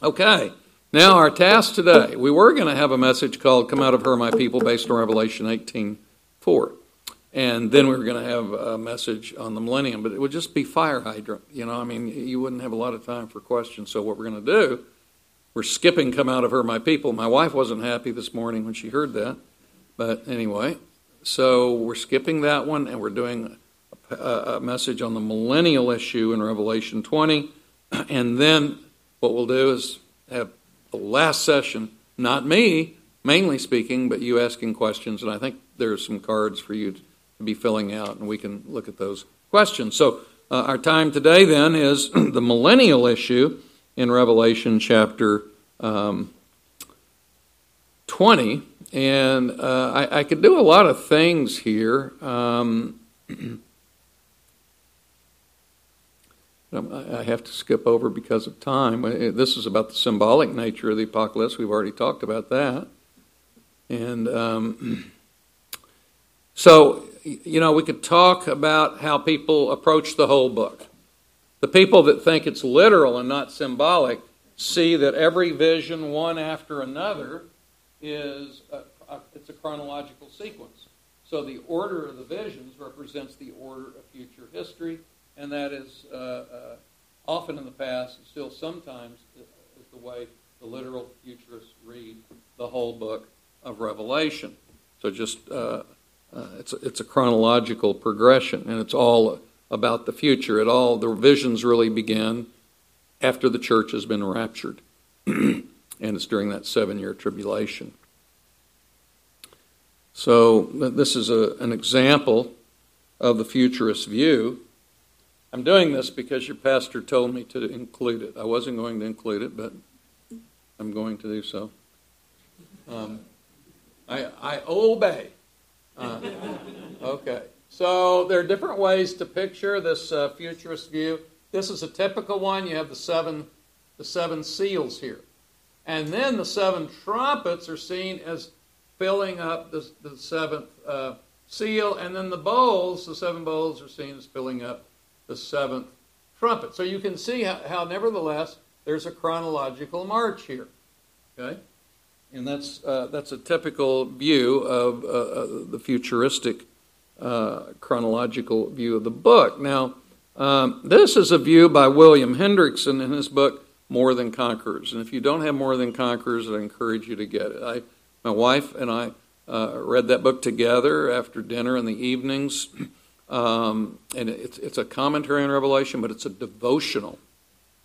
Okay, now our task today. We were going to have a message called Come Out of Her, My People, based on Revelation 18 4. And then we were going to have a message on the millennium, but it would just be fire hydrant. You know, I mean, you wouldn't have a lot of time for questions. So, what we're going to do, we're skipping Come Out of Her, My People. My wife wasn't happy this morning when she heard that. But anyway, so we're skipping that one and we're doing a, a message on the millennial issue in Revelation 20. And then what we'll do is have the last session, not me mainly speaking, but you asking questions. And I think there's some cards for you to be filling out, and we can look at those questions. So, uh, our time today then is the millennial issue in Revelation chapter um, 20. And uh, I, I, could do a lot of things here. Um, I have to skip over because of time. Uh, this is about the symbolic nature of the apocalypse. We've already talked about that. And um, so, you know, we could talk about how people approach the whole book. The people that think it's literal and not symbolic see that every vision, one after another, is a, a, it's a chronological sequence. So the order of the visions represents the order of future history, and that is uh, uh, often in the past, and still sometimes is the way the literal futurists read the whole book of Revelation. So just uh, uh it's a, it's a chronological progression, and it's all about the future. It all the visions really begin after the church has been raptured. and it's during that seven year tribulation. So, this is a, an example of the futurist view. I'm doing this because your pastor told me to include it. I wasn't going to include it, but I'm going to do so. Um, I, I obey. Uh, okay. So there are different ways to picture this uh, futurist view. This is a typical one. You have the seven, the seven seals here. And then the seven trumpets are seen as filling up the, the seventh uh, seal, and then the bowls, the seven bowls, are seen as filling up the seventh trumpet. So you can see how, how nevertheless, there's a chronological march here. Okay? And that's, uh, that's a typical view of uh, uh the futuristic uh, chronological view of the book. Now, um, this is a view by William Hendriksen in his book, more Than Conquerors. And if you don't have More Than Conquerors, I encourage you to get it. I, my wife and I uh, read that book together after dinner in the evenings. Um, and it's, it's a commentary on Revelation, but it's a devotional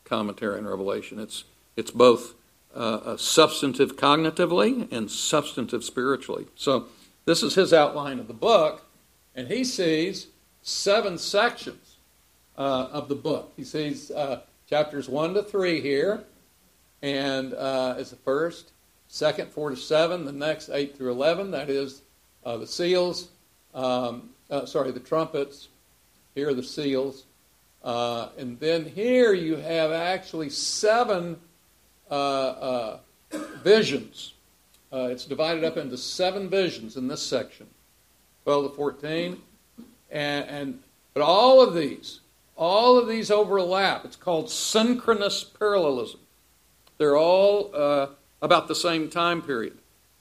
commentary on Revelation. It's, it's both uh, substantive cognitively and substantive spiritually. So this is his outline of the book, and he sees seven sections uh, of the book. He sees uh, chapters 1 to 3 here, and uh, is the first. Second, 4 to 7. The next, 8 through 11. That is uh, the seals. Um, uh, sorry, the trumpets. Here are the seals. Uh, and then here you have actually seven uh, uh, visions. it's divided up into seven visions in this section 12 to 14. And, and, but all of these all of these overlap. It's called synchronous parallelism. They're all uh, about the same time period,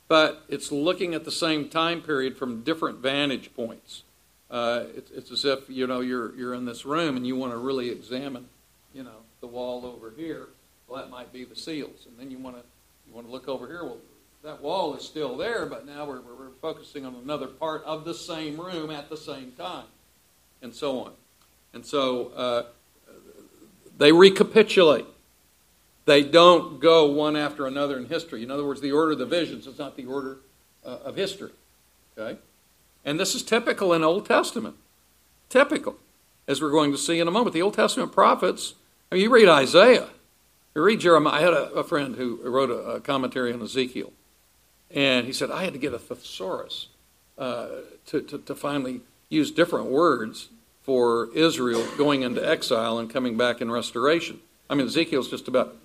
but it's looking at the same time period from different vantage points. Uh, it's, as if you know you're you're in this room and you want to really examine, you know, the wall over here. Well, that might be the seals, and then you want to you want to look over here. Well, that wall is still there, but now we're, we're focusing on another part of the same room at the same time, and so on. And so uh, they recapitulate. They don't go one after another in history. In other words, the order of the visions is not the order uh, of history. Okay? And this is typical in Old Testament. Typical, as we're going to see in a moment. The Old Testament prophets, I mean, you read Isaiah, you read Jeremiah. I had a, a friend who wrote a, a, commentary on Ezekiel, and he said, I had to get a thesaurus uh, to, to, to finally use different words for Israel going into exile and coming back in restoration. I mean, Ezekiel's just about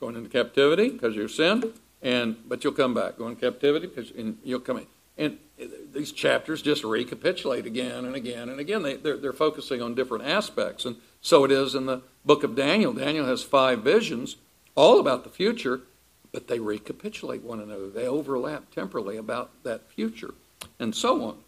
going into captivity because of your sin, and but you'll come back. Going into captivity because and you'll come in. And these chapters just recapitulate again and again and again. They, they're, they're focusing on different aspects, and so it is in the book of Daniel. Daniel has five visions, all about the future, but they recapitulate one another. They overlap temporally about that future, and so on.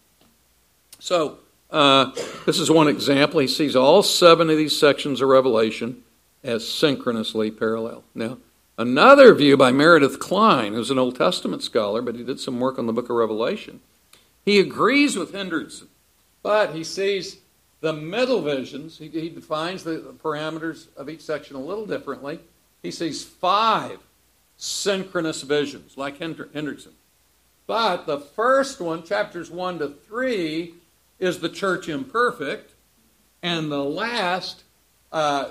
So, uh, this is one example. He sees all seven of these sections of Revelation as synchronously parallel. Now, another view by Meredith Kline, who's an Old Testament scholar, but he did some work on the book of Revelation, he agrees with Hendriksen, but he sees the middle visions. He, he defines the parameters of each section a little differently. He sees five synchronous visions, like Hendriksen. But the first one, chapters 1 to 3, is the church imperfect, and the last, uh,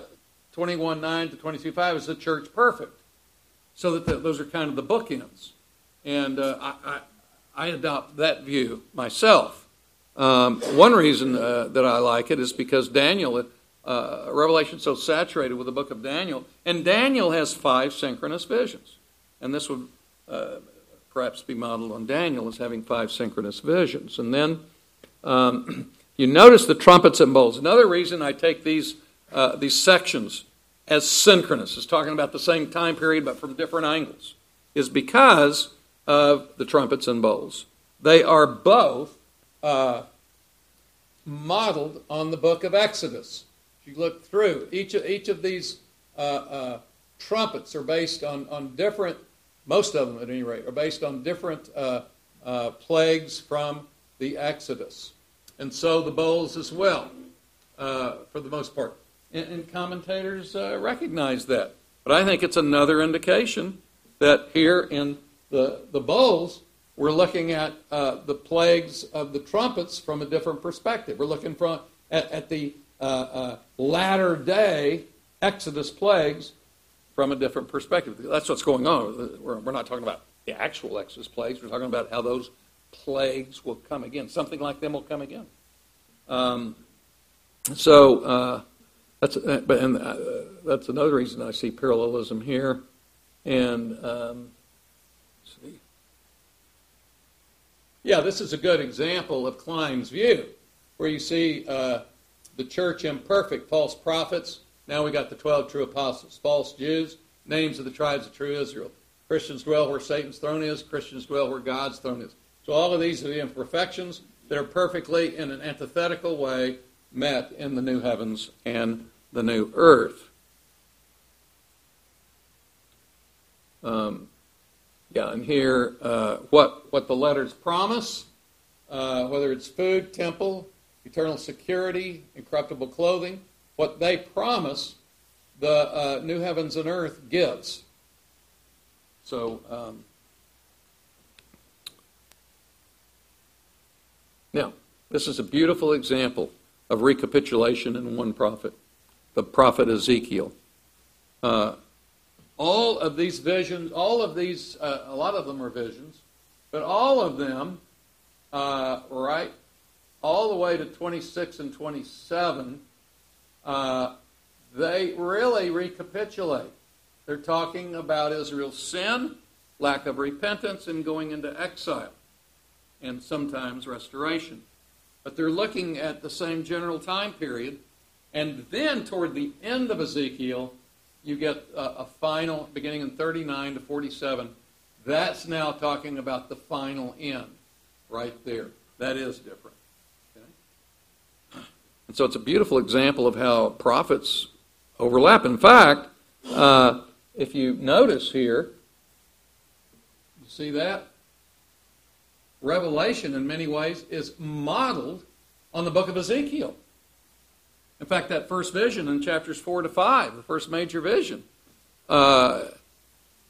21 9 to 22 5, is the church perfect. So that the, those are kind of the bookends. And uh, I, I, I, adopt that view myself. Um, one reason uh, that I like it is because Daniel, uh, Revelation, so saturated with the book of Daniel, and Daniel has five synchronous visions. And this would uh, perhaps be modeled on Daniel as having five synchronous visions. And then um, you notice the trumpets and bowls. Another reason I take these, uh, these sections as synchronous, is talking about the same time period but from different angles, is because of the trumpets and bowls. They are both uh, modeled on the book of Exodus. If you look through, each of, each of these uh, uh, trumpets are based on, on different, most of them at any rate, are based on different uh, uh, plagues from the Exodus. And so the bowls as well, uh, for the most part. And, and commentators uh, recognize that. But I think it's another indication that here in the, the bowls, we're looking at uh, the plagues of the trumpets from a different perspective. We're looking from, at, at the uh, uh, latter day Exodus plagues from a different perspective. That's what's going on. We're, we're not talking about the actual Exodus plagues. We're talking about how those plagues will come again. Something like them will come again. Um, so uh, that's uh, but and uh, that's another reason I see parallelism here. And um, see, yeah, this is a good example of Kline's view, where you see uh, the church imperfect, false prophets. Now we got the twelve true apostles, false Jews, names of the tribes of true Israel. Christians dwell where Satan's throne is. Christians dwell where God's throne is. So all of these are the imperfections that are perfectly, in an antithetical way, met in the new heavens and the new earth. Um, yeah, and here, uh, what, what the letters promise, uh, whether it's food, temple, eternal security, incorruptible clothing, what they promise, the uh, new heavens and earth gives. So, um, Now, this is a beautiful example of recapitulation in one prophet, the prophet Ezekiel. Uh, all of these visions, all of these, uh, a lot of them are visions, but all of them, uh, right, all the way to 26 and 27, uh, they really recapitulate. They're talking about Israel's sin, lack of repentance, and going into exile and sometimes restoration. But they're looking at the same general time period. And then toward the end of Ezekiel, you get a, a final, beginning in 39 to 47. That's now talking about the final end right there. That is different. Okay? And so it's a beautiful example of how prophets overlap. In fact, uh, if you notice here, you see that? Revelation, in many ways, is modeled on the book of Ezekiel. In fact, that first vision in chapters 4 to 5, the first major vision, uh,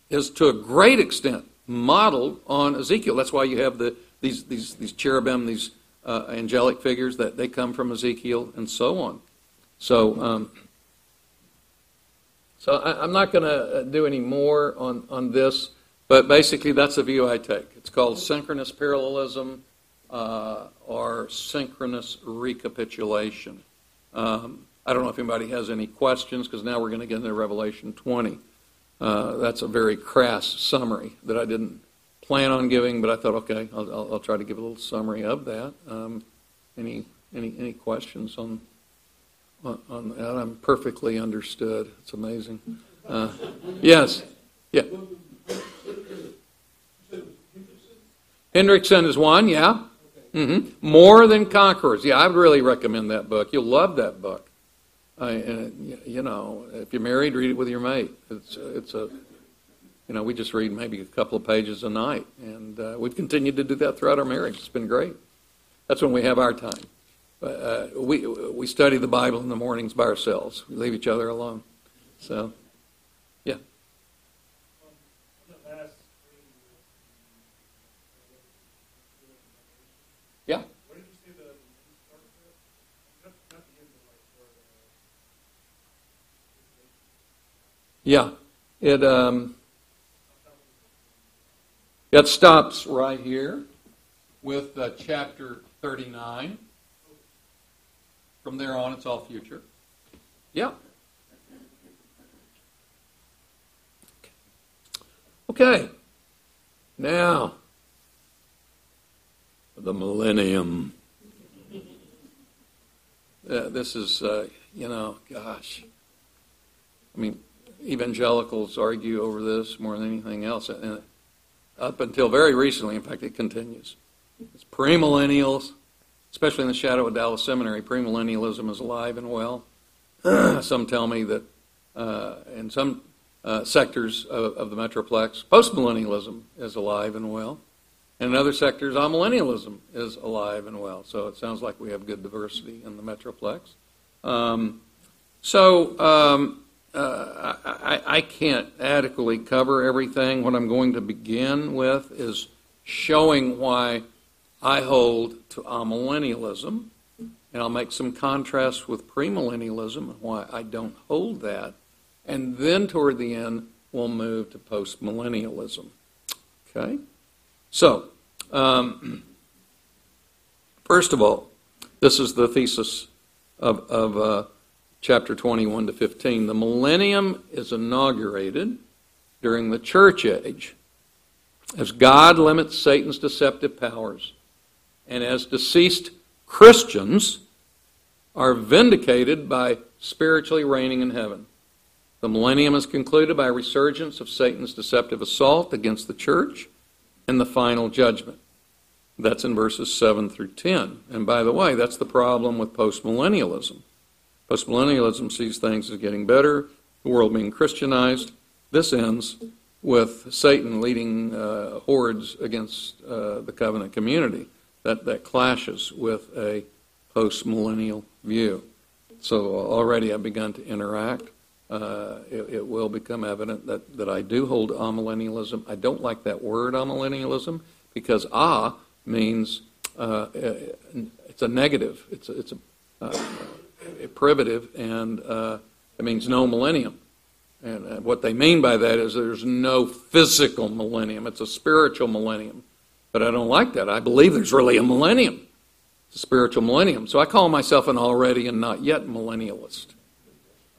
is to a great extent modeled on Ezekiel. That's why you have the, these, these, these cherubim, these uh, angelic figures, that they come from Ezekiel, and so on. So, um, so I, am not going to do any more on, on this. But basically, that's the view I take. It's called synchronous parallelism uh, or synchronous recapitulation. Um, I don't know if anybody has any questions because now we're going to get into Revelation 20. Uh, that's a very crass summary that I didn't plan on giving, but I thought, okay, I'll, I'll, I'll try to give a little summary of that. Um, any, any, any questions on, on, on that? I'm perfectly understood. It's amazing. Uh, yes. Yeah. Hendriksen is one, yeah. Mm-hmm. More Than Conquerors. Yeah, I would really recommend that book. You'll love that book. I, you know, if you're married, read it with your mate. It's it's a, you know, we just read maybe a couple of pages a night, and uh, we've continued to do that throughout our marriage. It's been great. That's when we have our time. Uh, we we study the Bible in the mornings by ourselves. We leave each other alone. So, yeah. Yeah. Yeah, it um, it stops right here with uh, chapter thirty nine. From there on, it's all future. Yeah. Okay. Now, the millennium. Uh, this is, uh, you know, gosh. I mean, evangelicals argue over this more than anything else. And up until very recently, in fact, it continues. It's premillennials, especially in the shadow of Dallas Seminary, premillennialism is alive and well. some tell me that uh, in some uh, sectors of, of, the Metroplex, postmillennialism is alive and well. And in other sectors, amillennialism is alive and well. So it sounds like we have good diversity in the Metroplex. Um, so um, uh, I, I, can't adequately cover everything. What I'm going to begin with is showing why I hold to amillennialism, and I'll make some contrasts with premillennialism and why I don't hold that. And then toward the end, we'll move to postmillennialism. Okay? So, um, first of all, this is the thesis of, of uh, chapter 21 to 15. The millennium is inaugurated during the church age as God limits Satan's deceptive powers and as deceased Christians are vindicated by spiritually reigning in heaven. The millennium is concluded by a resurgence of Satan's deceptive assault against the church and the final judgment. That's in verses 7 through 10. And by the way, that's the problem with postmillennialism. Postmillennialism sees things as getting better, the world being Christianized. This ends with Satan leading uh, hordes against uh, the covenant community. That, that clashes with a postmillennial view. So already I've begun to interact. Uh, it, it, will become evident that, that I do hold amillennialism. I don't like that word amillennialism because ah means uh, it's a negative. It's a, it's a, uh, privative, and uh, it means no millennium. And uh, what they mean by that is there's no physical millennium. It's a spiritual millennium. But I don't like that. I believe there's really a millennium. It's a spiritual millennium. So I call myself an already and not yet millennialist.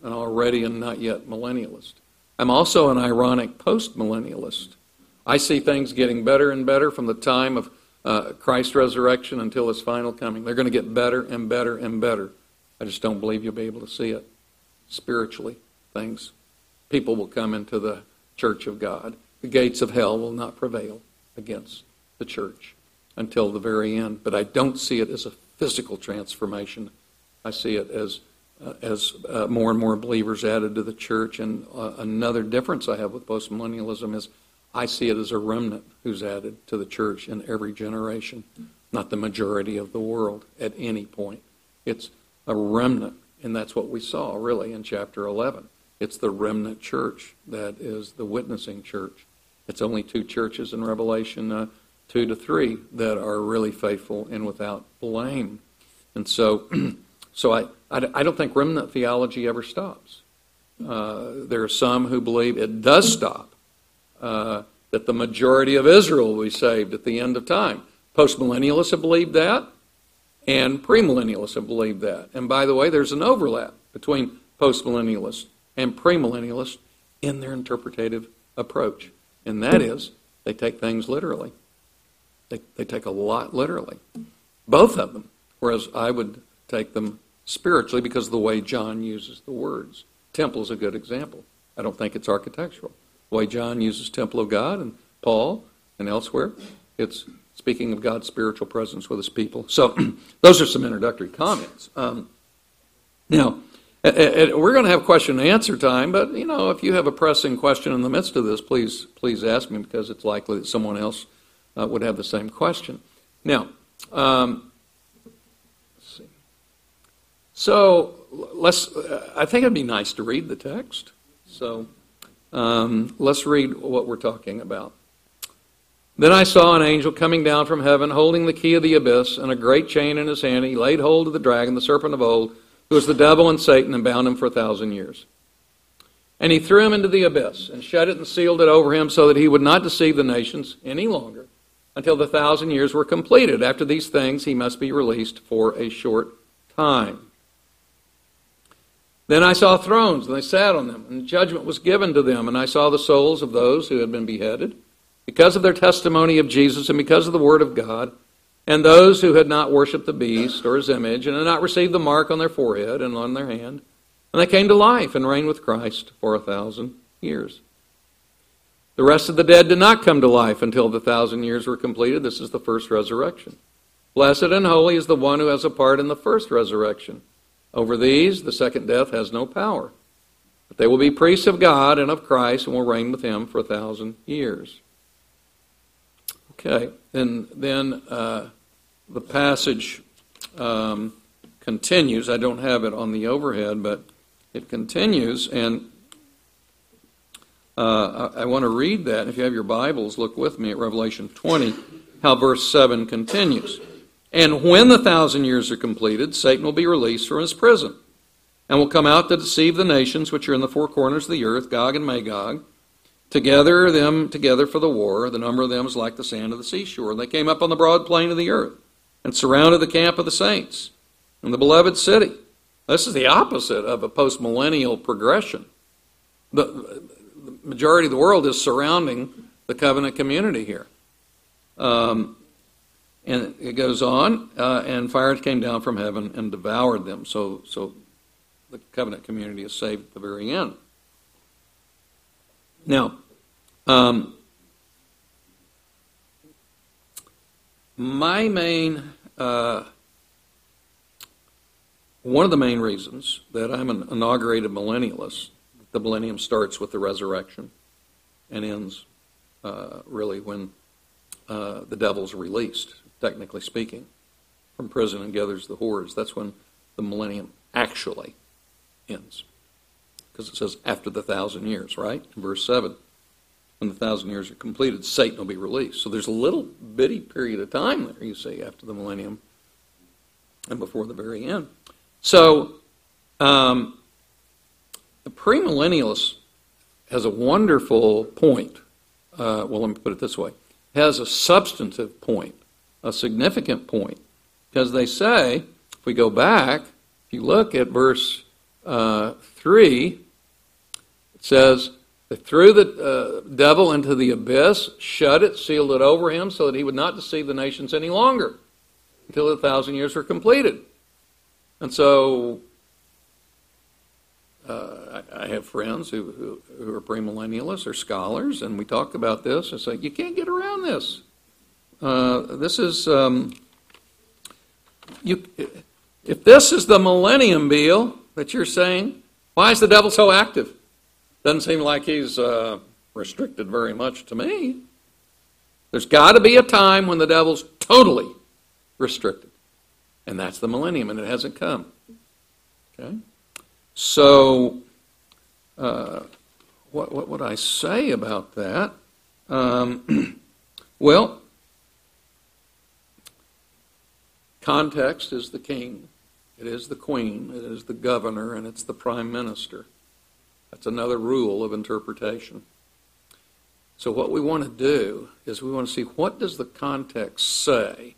An already and not yet millennialist. I'm also an ironic post millennialist. I see things getting better and better from the time of uh, Christ's resurrection until his final coming. They're going to get better and better and better. I just don't believe you'll be able to see it spiritually. Things. People will come into the church of God. The gates of hell will not prevail against the church until the very end. But I don't see it as a physical transformation. I see it as uh, as uh, more and more believers added to the church. And uh, another difference I have with postmillennialism is I see it as a remnant who's added to the church in every generation, not the majority of the world at any point. It's a remnant, and that's what we saw really in chapter 11. It's the remnant church that is the witnessing church. It's only two churches in Revelation uh, 2 to 3 that are really faithful and without blame. And so, so I, I, I, don't think remnant theology ever stops. Uh, there are some who believe it does stop, uh, that the majority of Israel will be saved at the end of time. Postmillennialists have believed that, and premillennialists have believed that. And by the way, there's an overlap between postmillennialists and premillennialists in their interpretative approach. And that is, they take things literally. They, they take a lot literally. Both of them. Whereas I would take them spiritually because of the way John uses the words. Temple is a good example. I don't think it's architectural. The way John uses temple of God and Paul and elsewhere, it's speaking of God's spiritual presence with his people. So those are some introductory comments. Um, now, we're going to have question and answer time, but you know, if you have a pressing question in the midst of this, please please ask me because it's likely that someone else uh, would have the same question. Now, um, let's see. So let's. Uh, I think it'd be nice to read the text. So um, let's read what we're talking about. Then I saw an angel coming down from heaven, holding the key of the abyss and a great chain in his hand. He laid hold of the dragon, the serpent of old, who was the devil and Satan, and bound him for a thousand years. And he threw him into the abyss and shut it and sealed it over him so that he would not deceive the nations any longer until the thousand years were completed. After these things, he must be released for a short time. Then I saw thrones, and they sat on them, and judgment was given to them. And I saw the souls of those who had been beheaded because of their testimony of Jesus and because of the Word of God, and those who had not worshipped the beast or his image, and had not received the mark on their forehead and on their hand. And they came to life and reigned with Christ for a thousand years. The rest of the dead did not come to life until the thousand years were completed. This is the first resurrection. Blessed and holy is the one who has a part in the first resurrection. Over these, the second death has no power. But they will be priests of God and of Christ and will reign with him for a thousand years. Okay, and then uh, the passage um, continues. I don't have it on the overhead, but it continues, and uh, I, I want to read that. If you have your Bibles, look with me at Revelation 20, how verse 7 continues. And when the thousand years are completed, Satan will be released from his prison and will come out to deceive the nations which are in the four corners of the earth, Gog and Magog to gather them together for the war. The number of them is like the sand of the seashore. And they came up on the broad plain of the earth and surrounded the camp of the saints and the beloved city. This is the opposite of a postmillennial progression. The, the majority of the world is surrounding the covenant community here. Um, and it goes on, uh, and fire came down from heaven and devoured them. So, so the covenant community is saved at the very end. Now, um, my main, uh, one of the main reasons that I'm an inaugurated millennialist, the millennium starts with the resurrection and ends uh, really when uh, the devil's released, technically speaking, from prison and gathers the hordes. That's when the millennium actually ends because it says after the thousand years, right? In verse 7. When the thousand years are completed, Satan will be released. So there's a little bitty period of time there, you see, after the millennium and before the very end. So um, the premillennialist has a wonderful point. Uh, well, let me put it this way has a substantive point, a significant point, because they say, if we go back, if you look at verse uh, 3, it says, they threw the uh, devil into the abyss, shut it, sealed it over him so that he would not deceive the nations any longer until the thousand years were completed. And so uh, I, I, have friends who, who, who are premillennialists or scholars, and we talk about this and say, you can't get around this. Uh, this is, um, you, if this is the millennium, Beale, that you're saying, why is the devil so active? Doesn't seem like he's uh, restricted very much to me. There's got to be a time when the devil's totally restricted. And that's the millennium, and it hasn't come. Okay? So, uh, what, what would I say about that? Um, well, context is the king, it is the queen, it is the governor, and it's the prime minister. That's another rule of interpretation. So what we want to do is we want to see what does the context say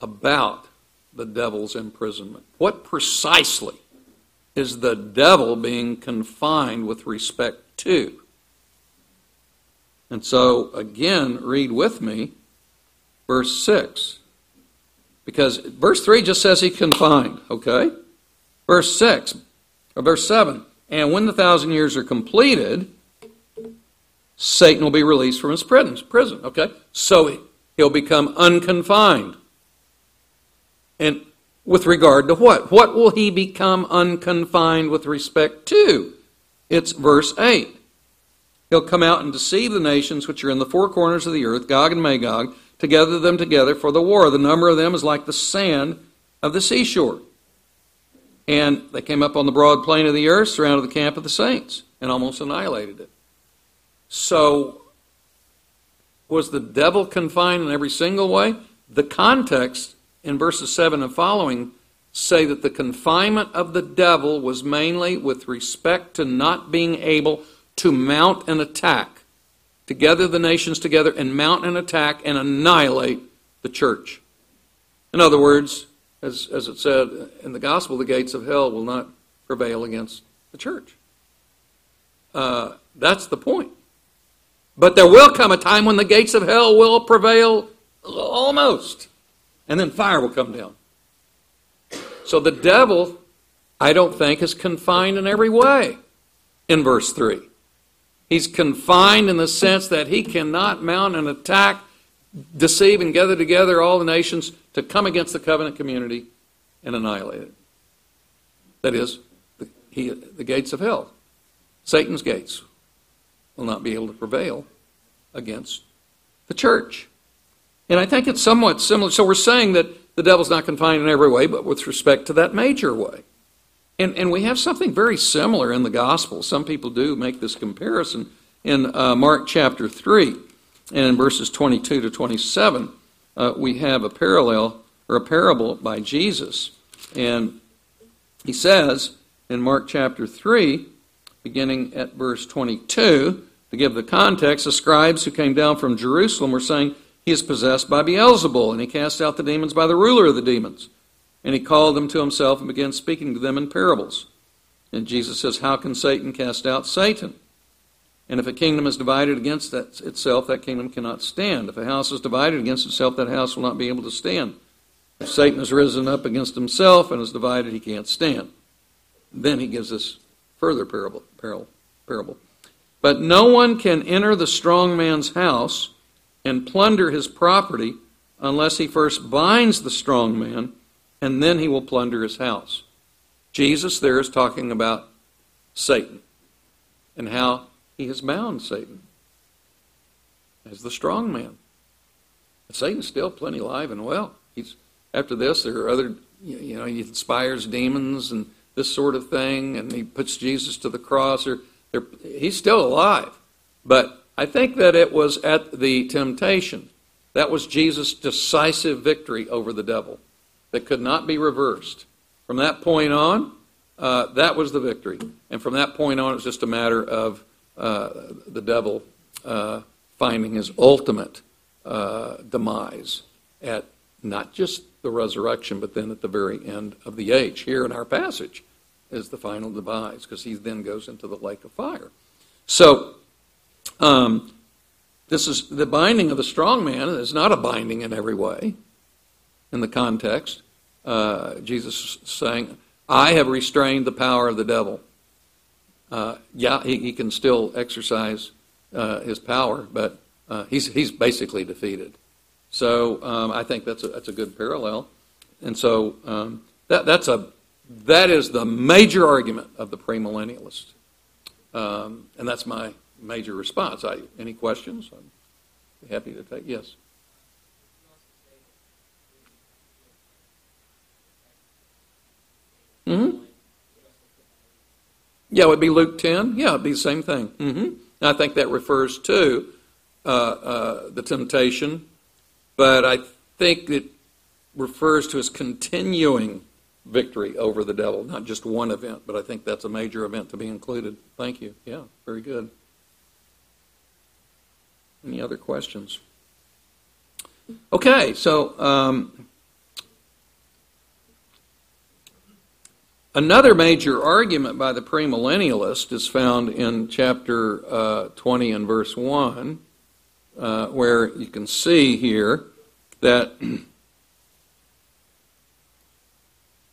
about the devil's imprisonment? What precisely is the devil being confined with respect to? And so again, read with me verse 6. Because verse 3 just says he confined, okay? Verse 6, or verse 7, And when the thousand years are completed, Satan will be released from his prison. Okay? So he'll become unconfined. And with regard to what? What will he become unconfined with respect to? It's verse 8. He'll come out and deceive the nations which are in the four corners of the earth, Gog and Magog, to gather them together for the war. The number of them is like the sand of the seashore. And they came up on the broad plain of the earth, surrounded the camp of the saints, and almost annihilated it. So, was the devil confined in every single way? The context in verses 7 and following say that the confinement of the devil was mainly with respect to not being able to mount an attack, to gather the nations together and mount an attack and annihilate the church. In other words, as, as it said in the gospel, the gates of hell will not prevail against the church. Uh, that's the point. But there will come a time when the gates of hell will prevail almost. And then fire will come down. So the devil, I don't think, is confined in every way in verse 3. He's confined in the sense that he cannot mount an attack, deceive, and gather together all the nations to come against the covenant community and annihilate it. That is, the, he, the gates of hell, Satan's gates, will not be able to prevail against the church. And I think it's somewhat similar. So we're saying that the devil's not confined in every way, but with respect to that major way. And, and we have something very similar in the gospel. Some people do make this comparison in uh, Mark chapter 3 and in verses 22 to 27. Uh, we have a parallel or a parable by Jesus. And he says in Mark chapter 3, beginning at verse 22, to give the context, the scribes who came down from Jerusalem were saying, He is possessed by Beelzebul, and he cast out the demons by the ruler of the demons. And he called them to himself and began speaking to them in parables. And Jesus says, How can Satan cast out Satan? And if a kingdom is divided against that itself, that kingdom cannot stand. If a house is divided against itself, that house will not be able to stand. If Satan has risen up against himself and is divided, he can't stand. Then he gives us further parable. parable. But no one can enter the strong man's house and plunder his property unless he first binds the strong man, and then he will plunder his house. Jesus there is talking about Satan and how he has bound Satan as the strong man. Satan's still plenty alive and well. He's after this there are other you know he inspires demons and this sort of thing, and he puts Jesus to the cross. Or he's still alive. But I think that it was at the temptation. That was Jesus' decisive victory over the devil that could not be reversed. From that point on, uh, that was the victory. And from that point on, it was just a matter of the devil uh, finding his ultimate uh, demise at not just the resurrection, but then at the very end of the age. Here in our passage, is the final demise because he then goes into the lake of fire. So, um, this is the binding of the strong man is not a binding in every way. In the context, uh, Jesus is saying, "I have restrained the power of the devil." Uh, yeah, he, he, can still exercise uh, his power, but uh, he's he's basically defeated. So um, I think that's a, that's a good parallel, and so um, that that's a that is the major argument of the premillennialist. Um, and that's my major response. I, any questions? I'm happy to take. Yes. Mm-hmm. Yeah, it would be Luke 10. Yeah, it'd be the same thing. Mm-hmm. I think that refers to uh, uh, the temptation, but I think it refers to his continuing victory over the devil, not just one event, but I think that's a major event to be included. Thank you. Yeah, very good. Any other questions? Okay, so um, another major argument by the premillennialist is found in chapter uh, 20 and verse 1, uh, where you can see here that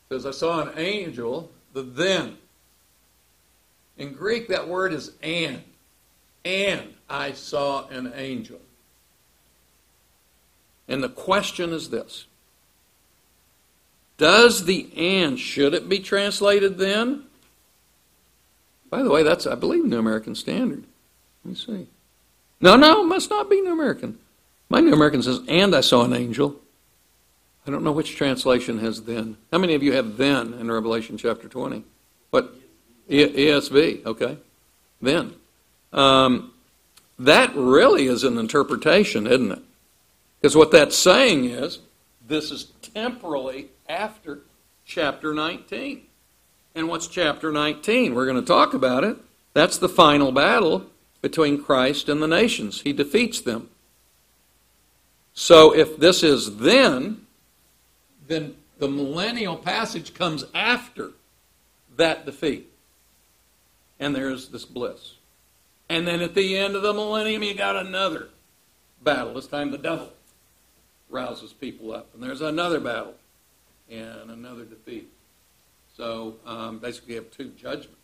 says, I saw an angel, the then. In Greek, that word is and. And I saw an angel. And the question is this Does the and, should it be translated then? By the way, that's, I believe, New American Standard. Let me see. No, no, must not be New American. My New American says, and I saw an angel. I don't know which translation has then. How many of you have then in Revelation chapter 20? What? ESV, okay. Then. Um, that really is an interpretation, isn't it? Because what that's saying is this is temporally after chapter 19. And what's chapter 19? We're going to talk about it. That's the final battle between Christ and the nations. He defeats them. So if this is then, then the millennial passage comes after that defeat. And there's this bliss. And then at the end of the millennium, you got another battle. This time the devil rouses people up. And there's another battle and another defeat. So um, basically, you have two judgments,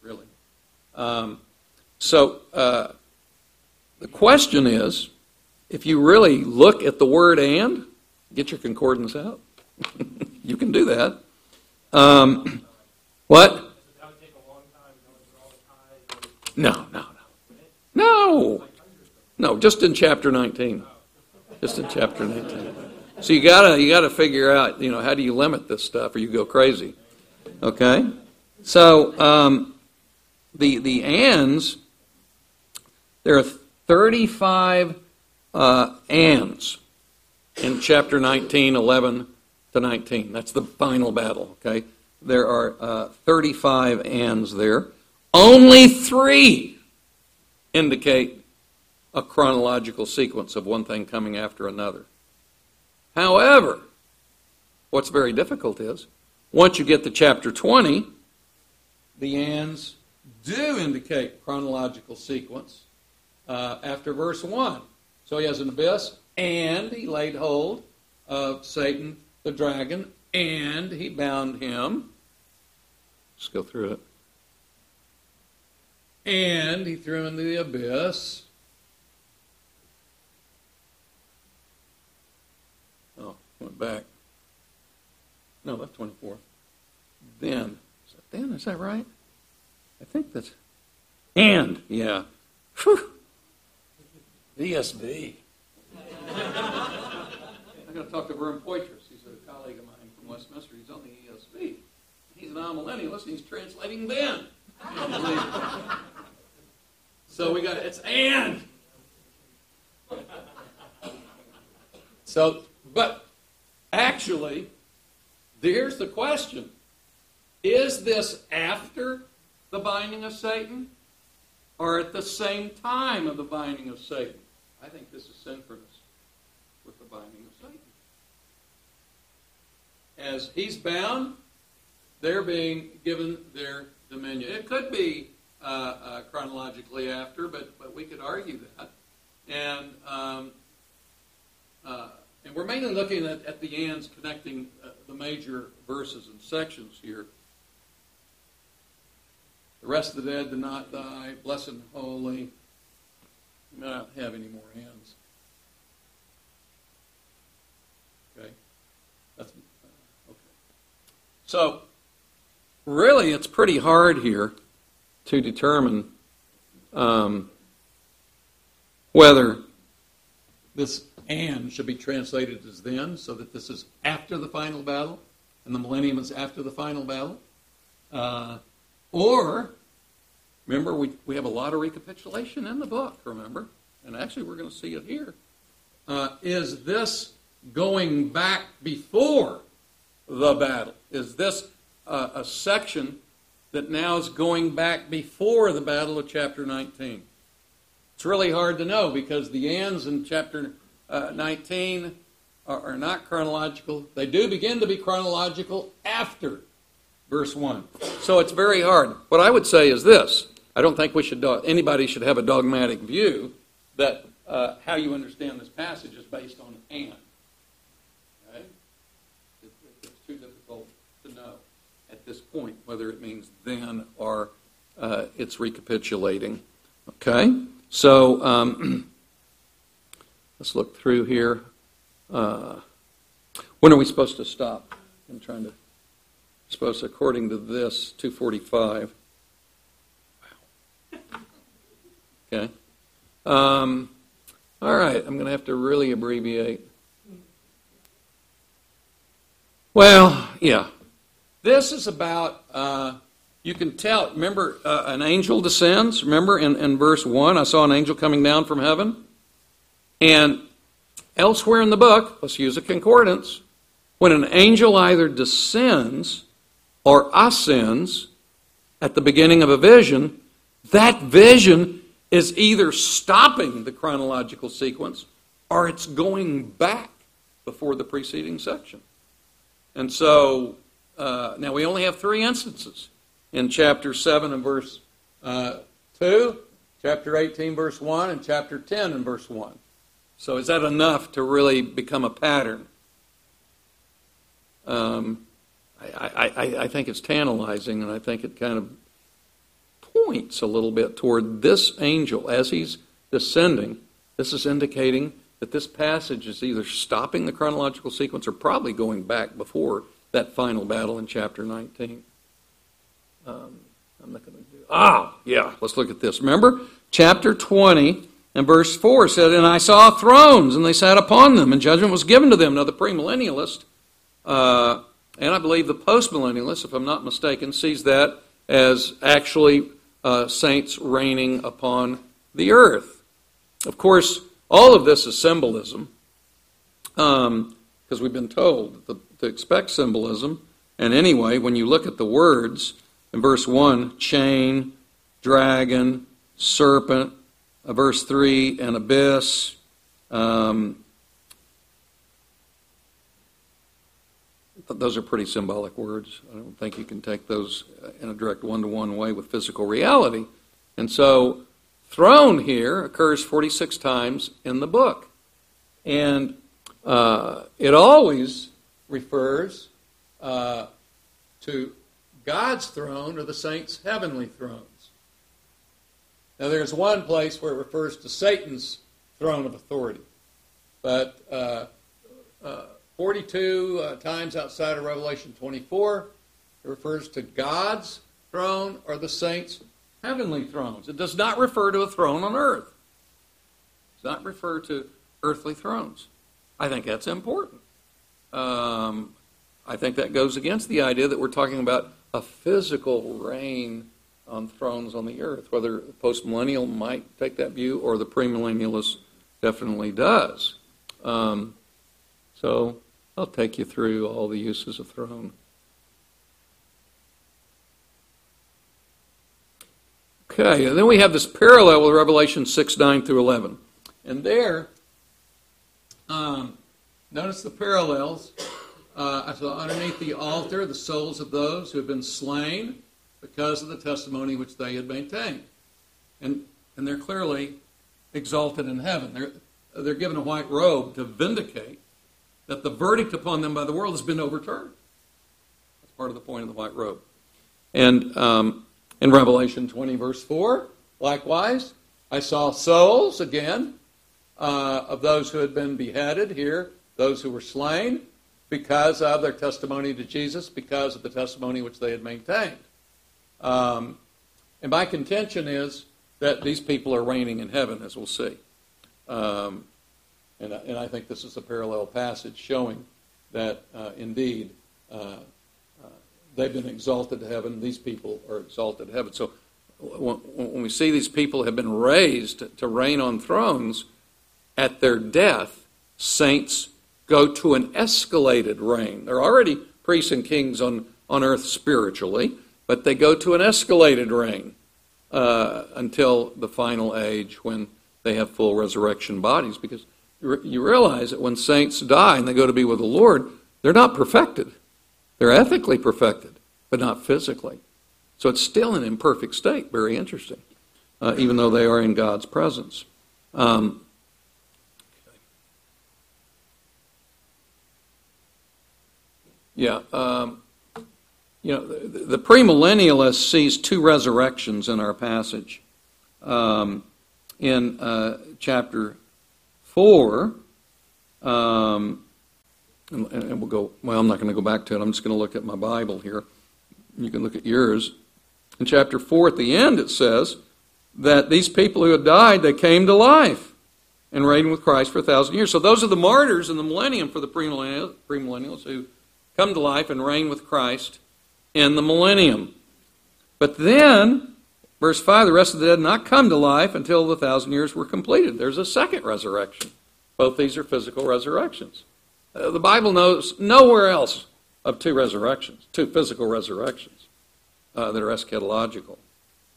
really. Um, so uh, the question is if you really look at the word and, get your concordance out. you can do that. Um, what? No, no, no. No! No, just in chapter 19. Just in chapter 19. So you gotta you gotta figure out, you know, how do you limit this stuff or you go crazy. Okay? So um, the the ands, there are 35 uh, ands in chapter 19, 11 to 19. That's the final battle. Okay? There are uh, 35 ands there. Only three indicate a chronological sequence of one thing coming after another. However, what's very difficult is once you get to chapter 20, the ands do indicate chronological sequence uh, after verse 1. So he has an abyss, and he laid hold of Satan the dragon, and he bound him. Let's go through it. And he threw him into the abyss. Oh, went back. No, that's 24. Then. Is that then? Is that right? I think that's. And, yeah. Whew. ESV. I'm going to talk to Vern Poythress. He's a colleague of mine from Westminster. He's on the ESV. He's an amillennialist, he's translating then. So we got it's and. So, but actually, here's the question: Is this after the binding of Satan, or at the same time of the binding of Satan? I think this is synchronous with the binding of Satan. As he's bound, they're being given their dominion. It could be uh, uh, chronologically after, but, but we could argue that. And, um, uh, and we're mainly looking at, at the ands connecting uh, the major verses and sections here. The rest of the dead did not die, blessed and holy. We may not have any more ands. Okay? That's, uh, okay. So, really, it's pretty hard here to determine um, whether this and should be translated as then, so that this is after the final battle, and the millennium is after the final battle. Uh, or, remember, we, we have a lot of recapitulation in the book, remember? And actually, we're going to see it here. Uh, is this going back before the battle? Is this uh, a section that now is going back before the battle of chapter 19. It's really hard to know because the ands in chapter uh, 19 are, are not chronological. They do begin to be chronological after verse 1. So it's very hard. What I would say is this I don't think we should anybody should have a dogmatic view that uh, how you understand this passage is based on and. It's too difficult to know at this point, whether it means then or uh, it's recapitulating. Okay? So um, let's look through here. Uh, when are we supposed to stop? I'm trying to. Suppose according to this, 245. Okay. Um, all right, I'm going to have to really abbreviate. Well, yeah. This is about, uh, you can tell, remember, uh, an angel descends. Remember in, in verse 1, I saw an angel coming down from heaven. And elsewhere in the book, let's use a concordance, when an angel either descends or ascends at the beginning of a vision, that vision is either stopping the chronological sequence or it's going back before the preceding section. And so, uh, now we only have three instances in chapter 7 and verse uh, 2, chapter 18, verse 1, and chapter 10 and verse 1. So, is that enough to really become a pattern? Um, I, I, I think it's tantalizing, and I think it kind of points a little bit toward this angel as he's descending. This is indicating that this passage is either stopping the chronological sequence or probably going back before that final battle in chapter 19. Um, I'm not going to do. Ah, yeah. Let's look at this. Remember, chapter 20 and verse 4 said, "And I saw thrones, and they sat upon them, and judgment was given to them." Now, the premillennialist, uh, and I believe the postmillennialist, if I'm not mistaken, sees that as actually uh, saints reigning upon the earth. Of course, all of this is symbolism, because um, we've been told to, to expect symbolism. And anyway, when you look at the words in verse 1, chain, dragon, serpent, verse 3, an abyss, um, those are pretty symbolic words. I don't think you can take those in a direct one to one way with physical reality. And so throne here occurs 46 times in the book. And uh, it always refers uh, to God's throne or the saints' heavenly thrones. Now, there's one place where it refers to Satan's throne of authority, but uh, uh 42 uh, times outside of Revelation 24, it refers to God's throne or the saints' heavenly thrones. It does not refer to a throne on earth. It does not refer to earthly thrones. I think that's important. Um, I think that goes against the idea that we're talking about a physical reign on thrones on the earth. Whether the postmillennial might take that view or the premillennialist definitely does. Um, so I'll take you through all the uses of throne. Okay, and then we have this parallel with Revelation 6 9 through 11. And there, um, notice the parallels. Uh, saw underneath the altar the souls of those who have been slain because of the testimony which they had maintained. And, and they're clearly exalted in heaven. They're, they're given a white robe to vindicate that the verdict upon them by the world has been overturned. That's part of the point of the white robe. And um, in Revelation 20, verse 4, likewise, I saw souls again uh, of those who had been beheaded here, those who were slain because of their testimony to Jesus, because of the testimony which they had maintained. Um, and my contention is that these people are reigning in heaven, as we'll see. Um, and, and I think this is a parallel passage showing that uh, indeed uh, uh, they've been exalted to heaven. These people are exalted to heaven. So when, when we see these people have been raised to reign on thrones, at their death, saints go to an escalated reign. They're already priests and kings on, on earth spiritually, but they go to an escalated reign uh, until the final age when they have full resurrection bodies. Because you realize that when saints die and they go to be with the Lord, they're not perfected. They're ethically perfected, but not physically. So it's still an imperfect state. Very interesting, uh, even though they are in God's presence. Um, yeah. Um, you know, the, the premillennialist sees two resurrections in our passage. Um, in uh, chapter 4, um, and, and, we'll go, well, I'm not going to go back to it. I'm just going to look at my Bible here. You can look at yours. In chapter 4, at the end, it says that these people who had died, they came to life and reigned with Christ for a thousand years. So those are the martyrs in the millennium for the premillennials who come to life and reign with Christ in the millennium. But then, verse 5, the rest of the dead not come to life until the thousand years were completed. There's a second resurrection. Both these are physical resurrections. Uh, the Bible knows nowhere else of two resurrections, two physical resurrections uh, that are eschatological.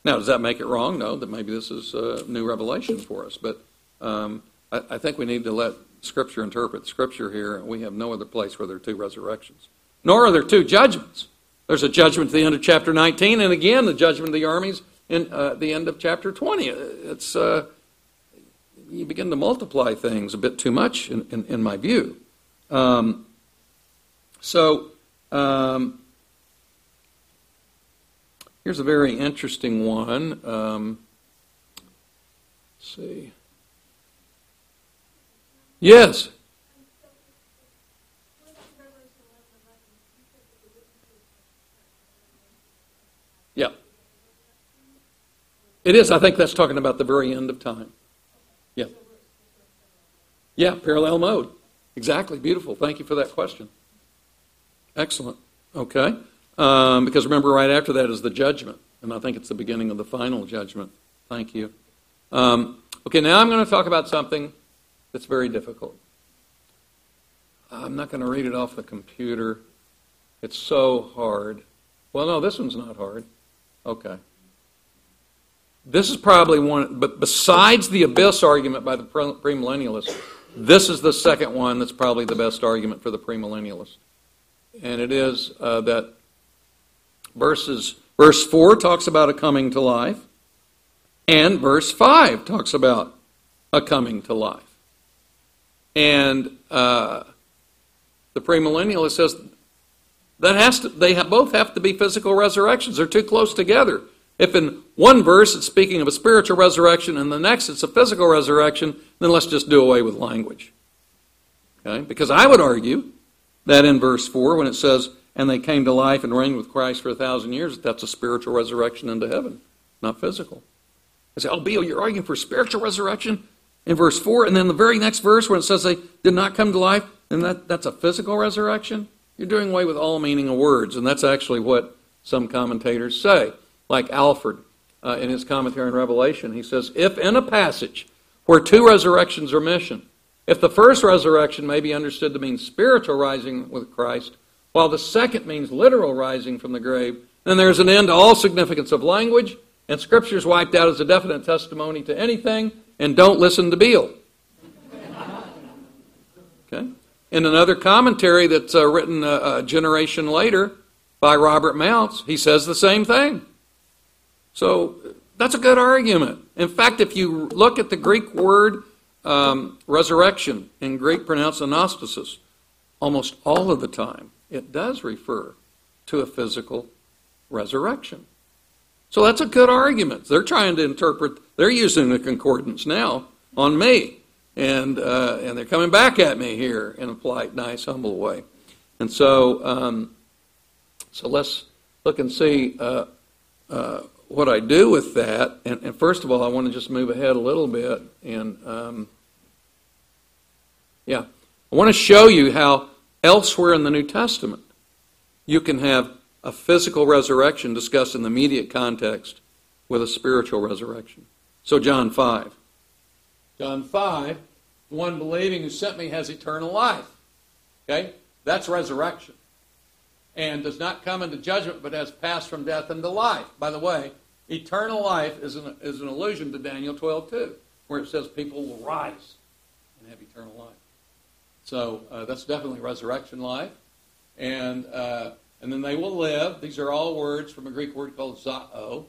Now, does that make it wrong? No, that maybe this is a new revelation for us. But um, I, I, think we need to let Scripture interpret Scripture here. We have no other place where there are two resurrections, nor are there two judgments. There's a judgment at the end of chapter 19, and again, the judgment of the armies in uh, the end of chapter 20. It's uh, you begin to multiply things a bit too much, in, in, in my view. Um, so, um, here's a very interesting one. Um, see. Yes. Yeah. It is. I think that's talking about the very end of time. Yeah. Yeah, parallel mode. Exactly. Beautiful. Thank you for that question. Excellent. Okay. Um, because remember, right after that is the judgment. And I think it's the beginning of the final judgment. Thank you. Um, okay, now I'm going to talk about something that's very difficult. I'm not going to read it off the computer. It's so hard. Well, no, this one's not hard. Okay. This is probably one, but besides the abyss argument by the premillennialists, this is the second one that's probably the best argument for the premillennialists. And it is uh, that verses, verse 4 talks about a coming to life, and verse 5 talks about a coming to life. And uh, the premillennialist says that has to, they have, both have to be physical resurrections. They're too close together. If in one verse it's speaking of a spiritual resurrection and the next it's a physical resurrection, then let's just do away with language. Okay? Because I would argue that in verse 4, when it says, and they came to life and reigned with Christ for a thousand years, that's a spiritual resurrection into heaven, not physical. I say, oh, Bill, you're arguing for spiritual resurrection in verse 4, and then the very next verse when it says they did not come to life, and that, that's a physical resurrection? You're doing away with all meaning of words, and that's actually what some commentators say like Alford uh, in his commentary on Revelation. He says, If in a passage where two resurrections are mentioned, if the first resurrection may be understood to mean spiritual rising with Christ, while the second means literal rising from the grave, then there's an end to all significance of language, and Scripture is wiped out as a definite testimony to anything, and don't listen to Beale. Okay? In another commentary that's uh, written a, uh, a generation later by Robert Mounce, he says the same thing. So that's a good argument. In fact, if you look at the Greek word um, resurrection, in Greek pronounced anastasis, almost all of the time it does refer to a physical resurrection. So that's a good argument. They're trying to interpret, they're using the concordance now on me. And, uh, and they're coming back at me here in a polite, nice, humble way. And so, um, so let's look and see uh, uh, what I do with that, and, and, first of all, I want to just move ahead a little bit, and um, yeah, I want to show you how elsewhere in the New Testament you can have a physical resurrection discussed in the immediate context with a spiritual resurrection. So, John 5. John 5, the one believing who sent me has eternal life. Okay? That's resurrection and does not come into judgment, but has passed from death into life. By the way, eternal life is an, is an allusion to Daniel 12, too, where it says people will rise and have eternal life. So uh, that's definitely resurrection life. And, uh, and then they will live. These are all words from a Greek word called zao.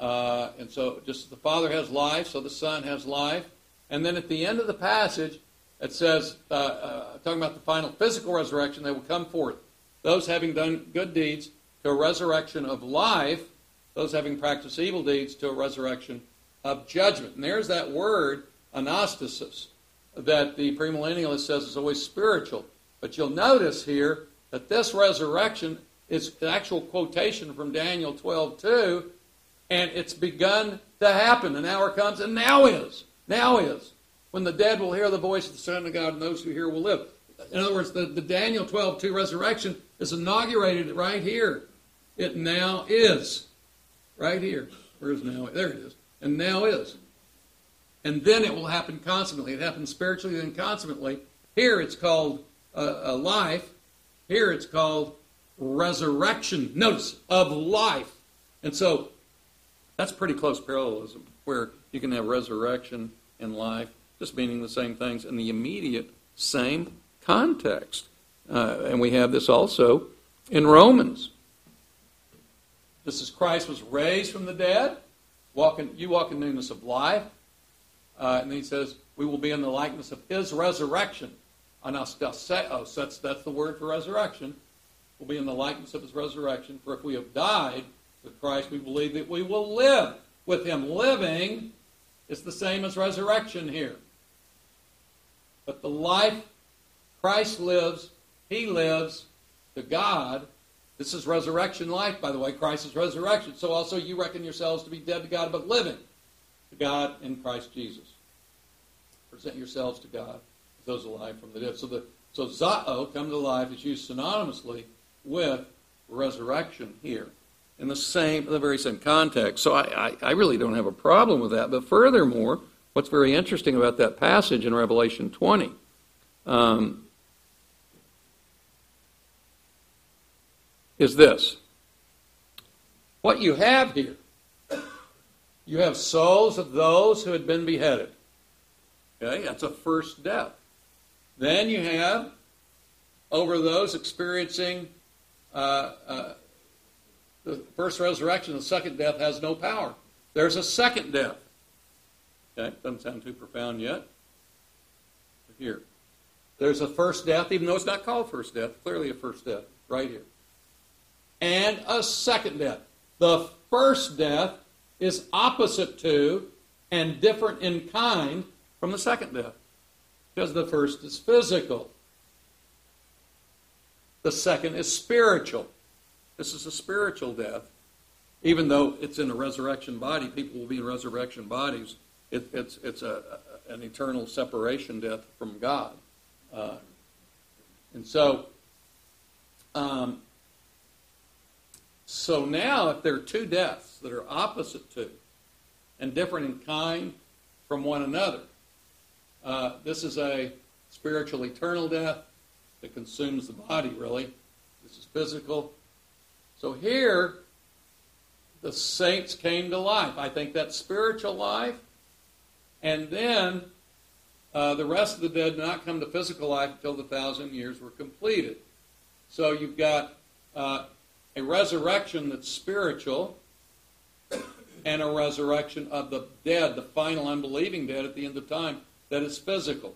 Uh, and so just the Father has life, so the Son has life. And then at the end of the passage, it says, uh, uh, talking about the final physical resurrection, they will come forth those having done good deeds to a resurrection of life, those having practiced evil deeds to a resurrection of judgment. And there's that word, anastasis, that the premillennialist says is always spiritual. But you'll notice here that this resurrection is an actual quotation from Daniel 12 2, and it's begun to happen. An hour comes, and now is. Now is. When the dead will hear the voice of the Son of God, and those who hear will live. In other words, the, the Daniel 12 2 resurrection is inaugurated right here. It now is. Right here. Where is now? There it is. And now is. And then it will happen consummately. It happens spiritually, then consummately. Here it's called uh, a life. Here it's called resurrection. Notice, of life. And so that's pretty close parallelism, where you can have resurrection and life, just meaning the same things in the immediate same context. Uh, and we have this also in Romans. This is Christ was raised from the dead. Walking, you walk in newness of life. Uh, and he says, we will be in the likeness of his resurrection. Anastaseos, that's, that's the word for resurrection. We'll be in the likeness of his resurrection. For if we have died with Christ, we believe that we will live with him. Living is the same as resurrection here. But the life Christ lives, he lives to God. This is resurrection life, by the way. Christ is resurrection. So also you reckon yourselves to be dead to God, but living to God in Christ Jesus. Present yourselves to God as those alive from the dead. So the so zao, come to life, is used synonymously with resurrection here in the same, the very same context. So I, I, I, really don't have a problem with that. But furthermore, what's very interesting about that passage in Revelation 20 um, is this: what you have here you have souls of those who had been beheaded. Okay, that's a first death. Then you have over those experiencing uh, uh, the first resurrection, the second death has no power. There's a second death. Okay, doesn't sound too profound yet. Here. There's a first death, even though it's not called first death, clearly a first death, right here. And a second death. The first death is opposite to and different in kind from the second death. Because the first is physical, the second is spiritual. This is a spiritual death. Even though it's in a resurrection body, people will be in resurrection bodies. It, it's it's a, an eternal separation death from God. Uh, and so, um, so now, if there are two deaths that are opposite to and different in kind from one another, uh, this is a spiritual eternal death that consumes the body, really. This is physical. So here, the saints came to life. I think that's spiritual life. And then uh, the rest of the dead did not come to physical life until the thousand years were completed. So you've got uh, a resurrection that's spiritual and a resurrection of the dead, the final unbelieving dead at the end of time, that is physical.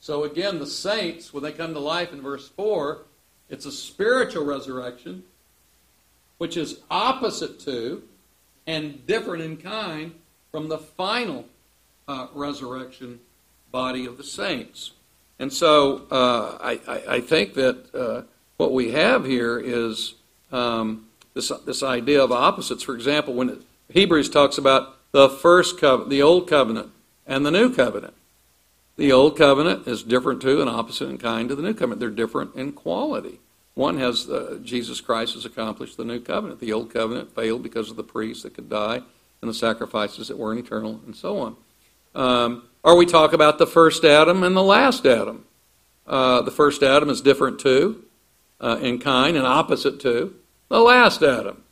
So again, the saints, when they come to life in verse 4, it's a spiritual resurrection, which is opposite to and different in kind from the final uh, resurrection body of the saints. And so uh, I, I, I, think that uh, what we have here is um, this, this idea of opposites. For example, when it, Hebrews talks about the first covenant, the old covenant, and the new covenant. The old covenant is different to and opposite in kind to the new covenant. They're different in quality. One has uh, Jesus Christ has accomplished the new covenant. The old covenant failed because of the priests that could die and the sacrifices that weren't eternal, and so on. Um, or we talk about the first Adam and the last Adam. Uh, the first Adam is different to, uh, in kind, and opposite to the last Adam.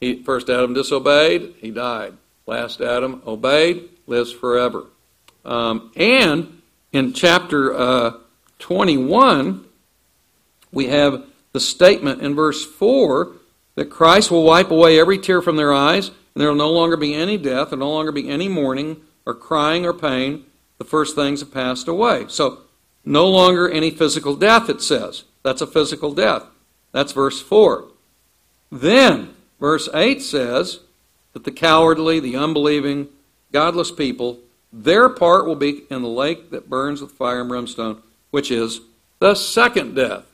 He, first Adam disobeyed, he died. Last Adam obeyed, lives forever. Um, and in chapter uh, 21, we have the statement in verse 4 that Christ will wipe away every tear from their eyes, and there will no longer be any death, there will no longer be any mourning, or crying, or pain. The first things have passed away. So, no longer any physical death, it says. That's a physical death. That's verse 4. Then, verse 8 says that the cowardly, the unbelieving, godless people, their part will be in the lake that burns with fire and brimstone, which is the second death.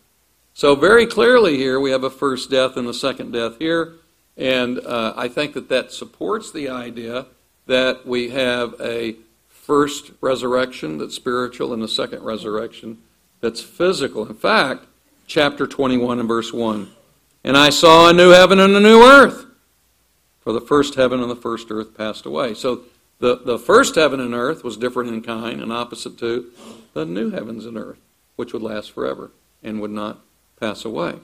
So, very clearly here, we have a first death and a second death here. And uh, I think that that supports the idea that we have a first resurrection that's spiritual and a second resurrection that's physical. In fact, chapter 21 and verse 1 And I saw a new heaven and a new earth, for the first heaven and the first earth passed away. So the, the first heaven and earth was different in kind and opposite to the new heavens and earth, which would last forever and would not pass away.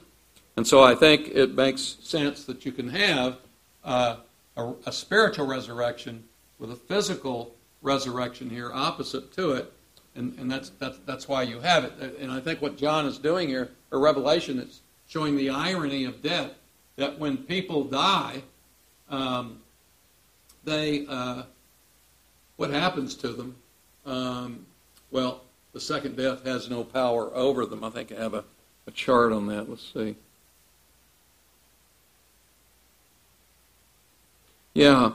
And so I think it makes sense that you can have uh, a, a spiritual resurrection with a physical resurrection here opposite to it. And, and that's, that's, that's why you have it. And I think what John is doing here, or Revelation, is showing the irony of death. That when people die, um, they uh, what happens to them? Um, well, the second death has no power over them. I think I have a, a chart on that. Let's see. Yeah.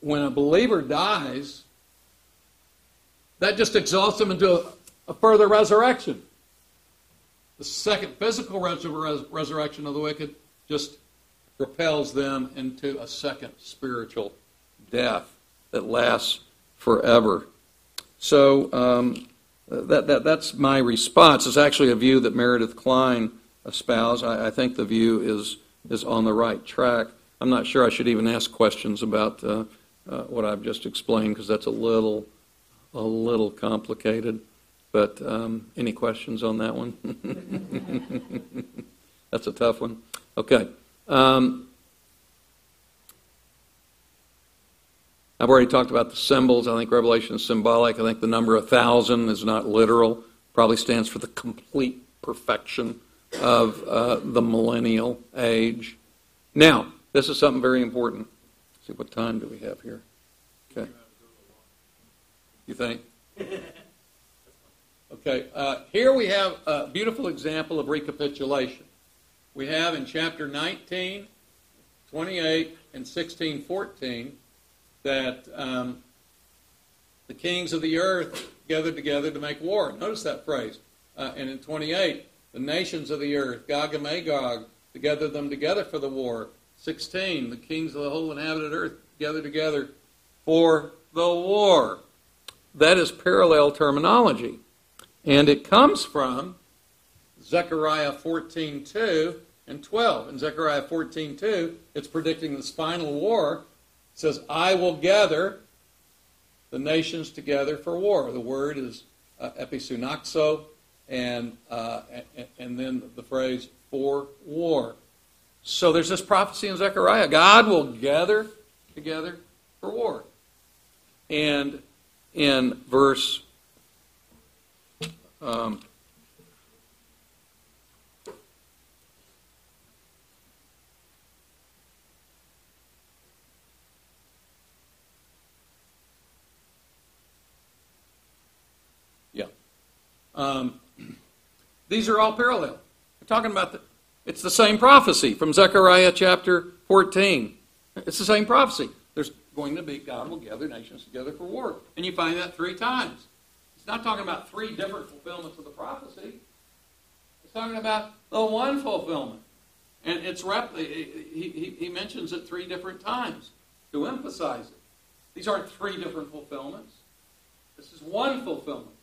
When a believer dies, that just exalts them into a, a further resurrection. The second physical res- resurrection of the wicked just propels them into a second spiritual death that lasts forever. So um, that, that, that's my response. It's actually a view that Meredith Kline espoused. I, I think the view is, is on the right track. I'm not sure I should even ask questions about uh, uh, what I've just explained because that's a little a little complicated. But um, any questions on that one? that's a tough one. Okay. Um, I've already talked about the symbols. I think Revelation is symbolic. I think the number 1,000 is not literal. Probably stands for the complete perfection of uh, the millennial age. Now, this is something very important. Let's see, what time do we have here? Okay. You think? Okay. Uh, here we have a beautiful example of recapitulation. We have in chapter 19, 28, and 16, 14 that um, the kings of the earth gathered together to make war. Notice that phrase. Uh, and in 28, the nations of the earth, Gog and Magog, to gather them together for the war. 16, the kings of the whole inhabited earth gather together for the war. That is parallel terminology. And it comes from Zechariah 14:2 and 12. In Zechariah 14:2, it's predicting this final war. It says, "I will gather the nations together for war." The word is uh, episunaxo, and, uh, and and then the phrase "for war." So there's this prophecy in Zechariah: God will gather together for war. And in verse um, yeah. Um, these are all parallel. We're talking about the, it's the same prophecy from Zechariah chapter 14. It's the same prophecy There's going to be God will gather nations together for war. And you find that three times. Not talking about three different fulfillments of the prophecy. It's talking about the one fulfillment. And it's rep- he, he, he mentions it three different times to emphasize it. These aren't three different fulfillments. This is one fulfillment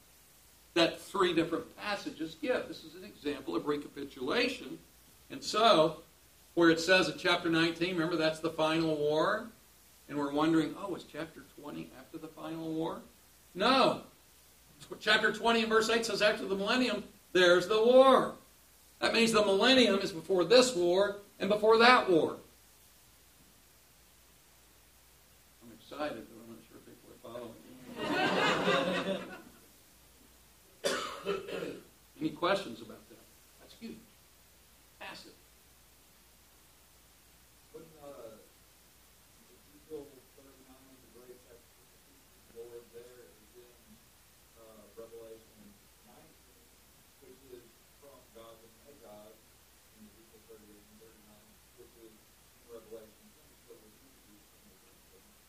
that three different passages give. This is an example of recapitulation. And so, where it says in chapter 19, remember that's the final war, and we're wondering, oh, is chapter 20 after the final war? No. Chapter 20 and verse 8 says, after the millennium, there's the war. That means the millennium is before this war and before that war. I'm excited, but I'm not sure people are following. Me. Any questions about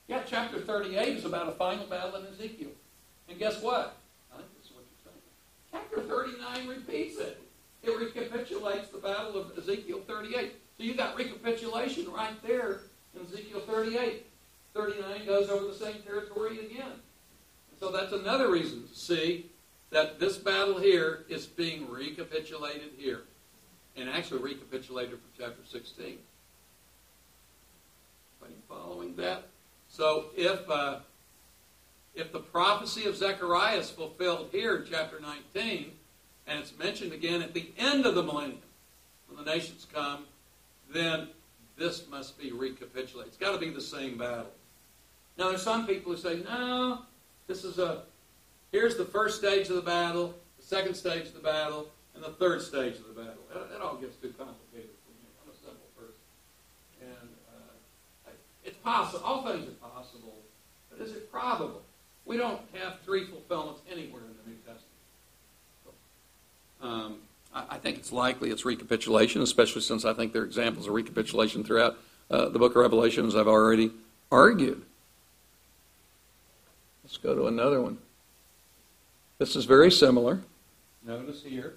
Yeah, chapter 38 is about a final battle in Ezekiel. And guess what? I think this is what you're saying. Chapter 39 repeats it. It recapitulates the battle of Ezekiel 38. So you got recapitulation right there in Ezekiel 38. 39 goes over the same territory again. So that's another reason to see that this battle here is being recapitulated here. And actually recapitulated from chapter 16. Are you following that? So if uh, if the prophecy of Zechariah is fulfilled here in chapter 19, and it's mentioned again at the end of the millennium, when the nations come, then this must be recapitulated. It's got to be the same battle. Now, there's some people who say, no, this is a, here's the first stage of the battle, the second stage of the battle, and the third stage of the battle. That all gets too complicated for me. I'm a simple person. And uh, it's possible. All things are possible. But is it probable? We don't have three fulfillments anywhere in the New Testament. Um, I, I think it's likely it's recapitulation, especially since I think there are examples of recapitulation throughout uh, the book of Revelation, as I've already argued. Let's go to another one. This is very similar. Notice here.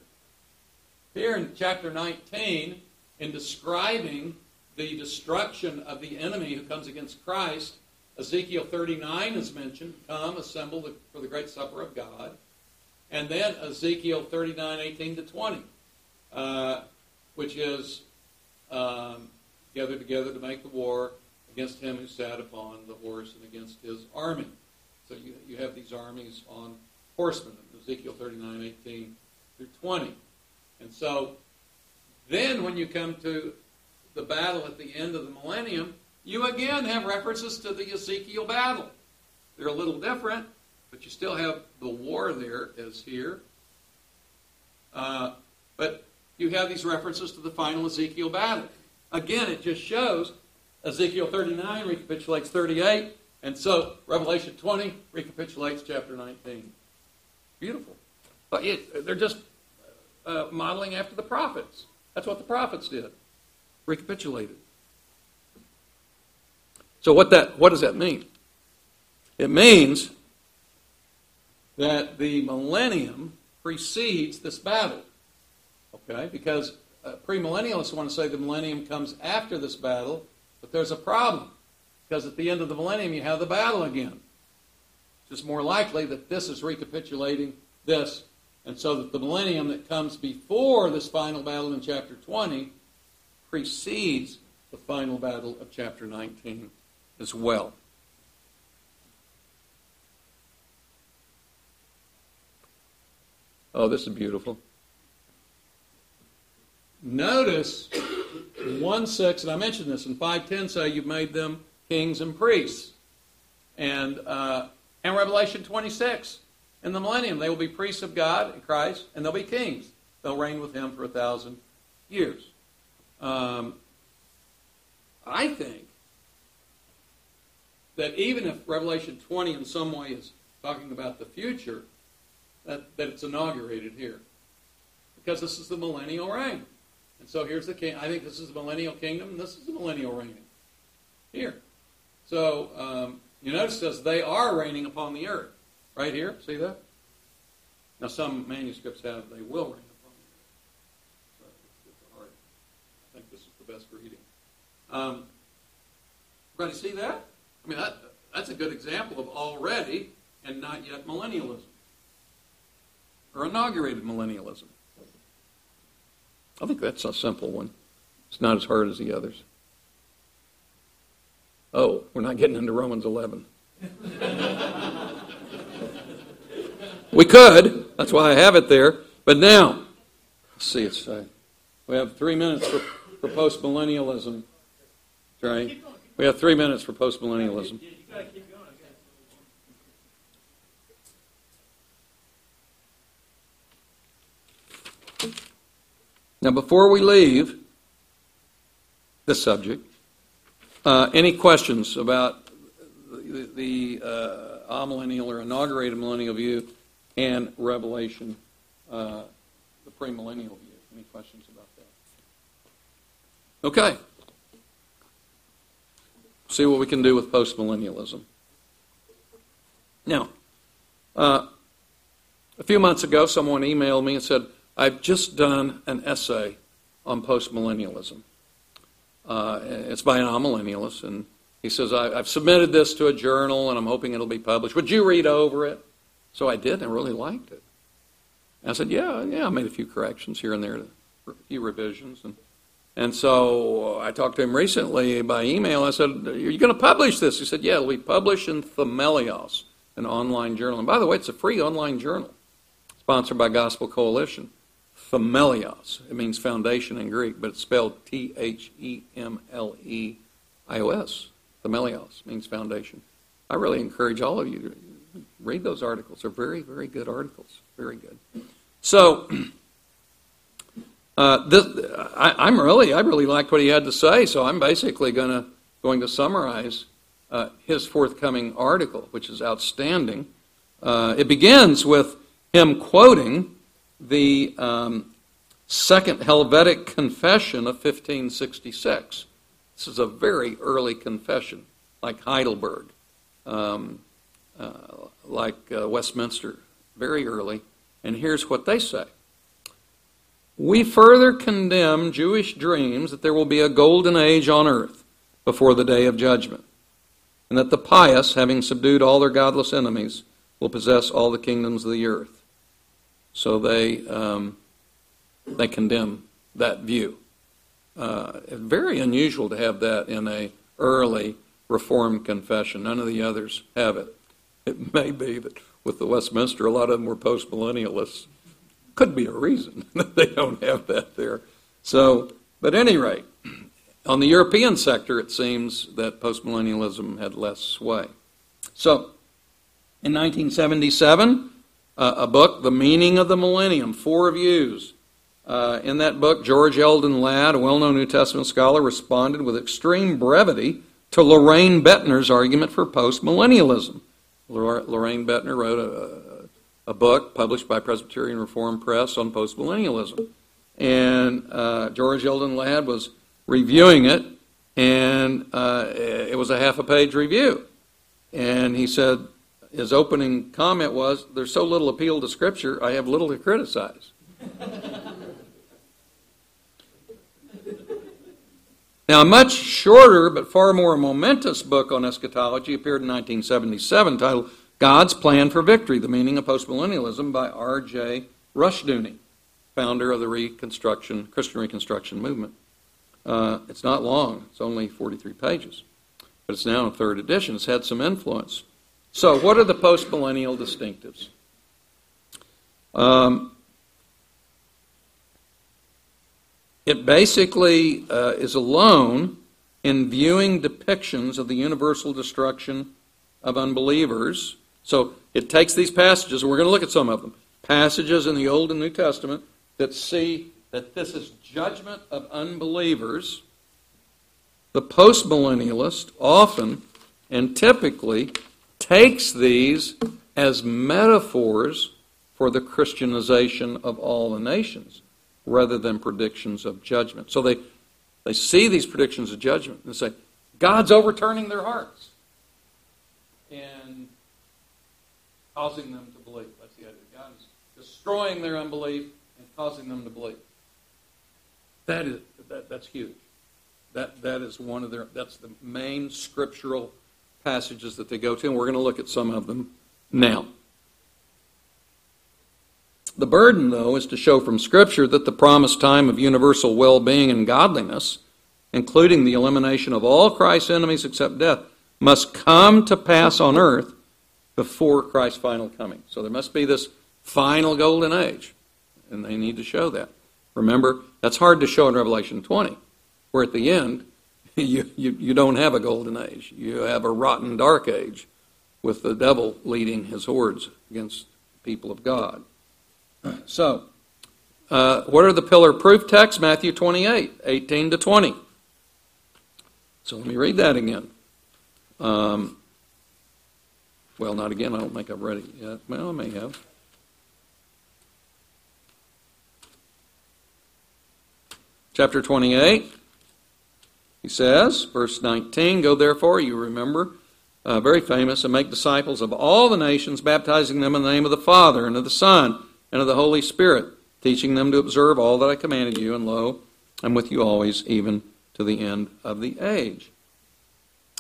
Here in chapter 19, in describing the destruction of the enemy who comes against Christ, Ezekiel 39 is mentioned. Come, assemble for the great supper of God. And then Ezekiel 39, 18 to 20, uh, which is um, gathered together to make the war against him who sat upon the horse and against his army. So you, you have these armies on horsemen, Ezekiel 39, 18 through 20. And so then when you come to the battle at the end of the millennium, you again have references to the Ezekiel battle. They're a little different, but you still have the war there as here. Uh, but you have these references to the final Ezekiel battle. Again, it just shows Ezekiel 39 recapitulates 38, and so Revelation 20 recapitulates chapter 19. Beautiful. But it, they're just uh, modeling after the prophets. That's what the prophets did. Recapitulated. So what that what does that mean? It means that the millennium precedes this battle. Okay? Because uh, premillennialists want to say the millennium comes after this battle, but there's a problem. Because at the end of the millennium, you have the battle again. It's just more likely that this is recapitulating this, and so that the millennium that comes before this final battle in chapter 20 precedes the final battle of chapter 19 as well. Oh, this is beautiful. Notice 1 6, and I mentioned this in 510 say you've made them kings and priests. And, uh, and Revelation 26, in the millennium, they will be priests of God and Christ, and they'll be kings. They'll reign with him for a thousand years. Um, I think that even if Revelation 20 in some way is talking about the future, that, that it's inaugurated here. Because this is the millennial reign. And so here's the king. I think this is the millennial kingdom, and this is the millennial reign here. So um, you notice says they are reigning upon the earth. Right here, see that? Now some manuscripts have they will reign upon the earth. So I think this is the best reading. Um, everybody see that? I mean, that, that's a good example of already and not yet millennialism. Or inaugurated millennialism. I think that's a simple one. It's not as hard as the others. Oh, we're not getting into Romans 11. we could. That's why I have it there. But now, let's see. It's uh, we have three minutes for, for postmillennialism. Right? We have three minutes for postmillennialism. Now, before we leave the subject, uh, any questions about the, the uh, amillennial or inaugurated millennial view and Revelation, uh, the premillennial view? Any questions about that? Okay. See what we can do with postmillennialism. Now, uh, a few months ago, someone emailed me and said, I've just done an essay on postmillennialism. Uh, it's by an amillennialist, and he says, I, have submitted this to a journal and I'm hoping it'll be published. Would you read over it? So I did, and I really liked it. And I said, Yeah, yeah, I made a few corrections here and there, a few revisions. And, and so uh, I talked to him recently by email. I said, Are you going to publish this? He said, Yeah, it'll be published in Themelios, an online journal. And by the way, it's a free online journal sponsored by Gospel Coalition. Themelios. It means foundation in Greek, but it's spelled T H E M L E I O S. Themelios means foundation. I really encourage all of you to read those articles. They're very, very good articles. Very good. So, uh, this, I, am really, I really liked what he had to say. So I'm basically going to going to summarize uh, his forthcoming article, which is outstanding. Uh, it begins with him quoting the um, Second Helvetic Confession of 1566. This is a very early confession, like Heidelberg, um, uh, like uh, Westminster, very early. And here's what they say We further condemn Jewish dreams that there will be a golden age on earth before the day of judgment, and that the pious, having subdued all their godless enemies, will possess all the kingdoms of the earth. So they, um, they condemn that view. Uh, very unusual to have that in a early Reformed confession. None of the others have it. It may be that with the Westminster, a lot of them were postmillennialists. Could be a reason that they don't have that there. So, but any rate, on the European sector, it seems that postmillennialism had less sway. So, in 1977, uh, a book, The Meaning of the Millennium, four views uh, in that book, George Eldon Ladd, a well known New Testament scholar, responded with extreme brevity to Loraine Boettner's argument for postmillennialism. Loraine Boettner wrote a, a, book published by Presbyterian Reform Press on postmillennialism. And uh, George Eldon Ladd was reviewing it, and uh, it was a half a page review. And he said, his opening comment was, There's so little appeal to Scripture, I have little to criticize. Now, a much shorter but far more momentous book on eschatology appeared in 1977 titled God's Plan for Victory The Meaning of Postmillennialism by R.J. Rushdoony, founder of the Reconstruction, Christian Reconstruction movement. Uh, it's not long, it's only 43 pages, but it's now in third edition. It's had some influence. So, what are the postmillennial distinctives? Um, It basically uh, is alone in viewing depictions of the universal destruction of unbelievers. So it takes these passages, and we're going to look at some of them passages in the Old and New Testament that see that this is judgment of unbelievers. The postmillennialist often and typically takes these as metaphors for the Christianization of all the nations rather than predictions of judgment. So they, they see these predictions of judgment and say, God's overturning their hearts and causing them to believe. That's the idea. God is destroying their unbelief and causing them to believe. That is that, that's huge. That that is one of their that's the main scriptural passages that they go to, and we're going to look at some of them now. The burden, though, is to show from Scripture that the promised time of universal well being and godliness, including the elimination of all Christ's enemies except death, must come to pass on earth before Christ's final coming. So there must be this final golden age, and they need to show that. Remember, that's hard to show in Revelation 20, where at the end, you, you, you don't have a golden age. You have a rotten dark age with the devil leading his hordes against the people of God. So, uh, what are the pillar proof texts? Matthew 28, 18 to 20. So let me read that again. Um, well, not again. I don't think I've read it yet. Well, I may have. Chapter 28. He says, verse 19, Go therefore, you remember, uh, very famous, and make disciples of all the nations, baptizing them in the name of the Father, and of the Son, and of the Holy Spirit, teaching them to observe all that I commanded you, and lo, I'm with you always, even to the end of the age.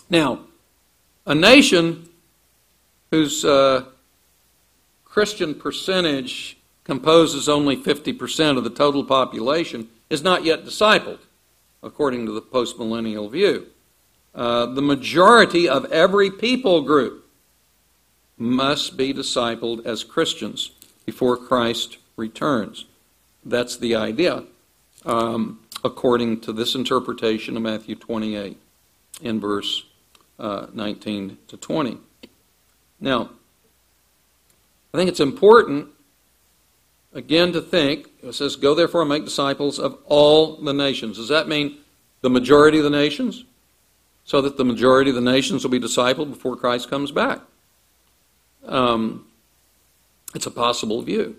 Now, a nation whose uh, Christian percentage composes only 50% of the total population is not yet discipled, according to the postmillennial view. Uh, the majority of every people group must be discipled as Christians before Christ returns. That's the idea, um, according to this interpretation of Matthew 28 in verse uh, 19 to 20. Now, I think it's important, again, to think it says, Go therefore and make disciples of all the nations. Does that mean the majority of the nations? So that the majority of the nations will be discipled before Christ comes back. Um, it's a possible view.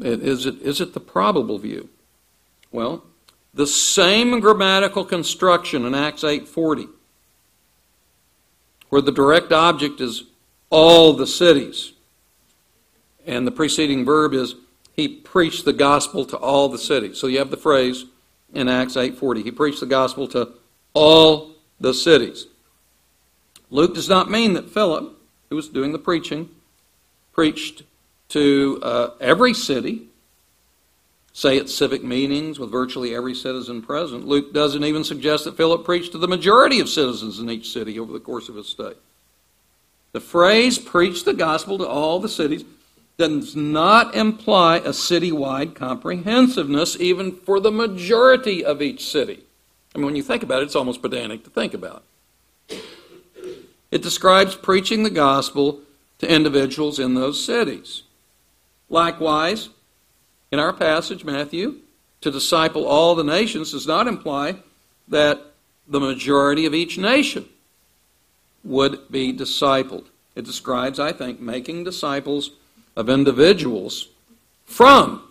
Is it, is it the probable view? Well, the same grammatical construction in Acts 8:40, where the direct object is all the cities, and the preceding verb is he preached the gospel to all the cities. So you have the phrase in Acts 8:40. He preached the gospel to all the cities. Luke does not mean that Philip, who was doing the preaching, preached to uh, every city, say at civic meetings with virtually every citizen present. Luke doesn't even suggest that Philip preached to the majority of citizens in each city over the course of his stay. The phrase preach the gospel to all the cities does not imply a citywide comprehensiveness, even for the majority of each city. I mean, when you think about it, it's almost pedantic to think about. It describes preaching the gospel to individuals in those cities. Likewise, in our passage, Matthew, to disciple all the nations does not imply that the majority of each nation would be discipled. It describes, I think, making disciples of individuals from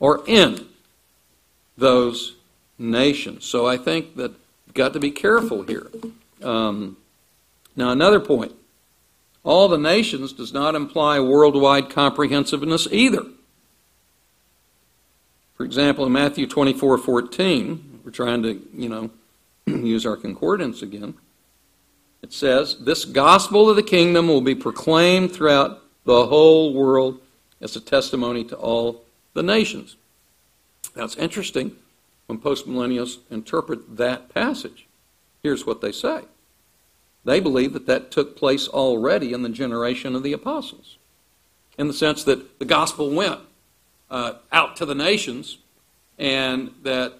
or in those nations. So I think that we've got to be careful here. Um, now, another point all the nations does not imply worldwide comprehensiveness either. For example, in Matthew 24 14, we're trying to, you know, use our concordance again. It says, This gospel of the kingdom will be proclaimed throughout the whole world as a testimony to all the nations. That's interesting when postmillennials interpret that passage. Here's what they say they believe that that took place already in the generation of the apostles, in the sense that the gospel went uh, out to the nations, and that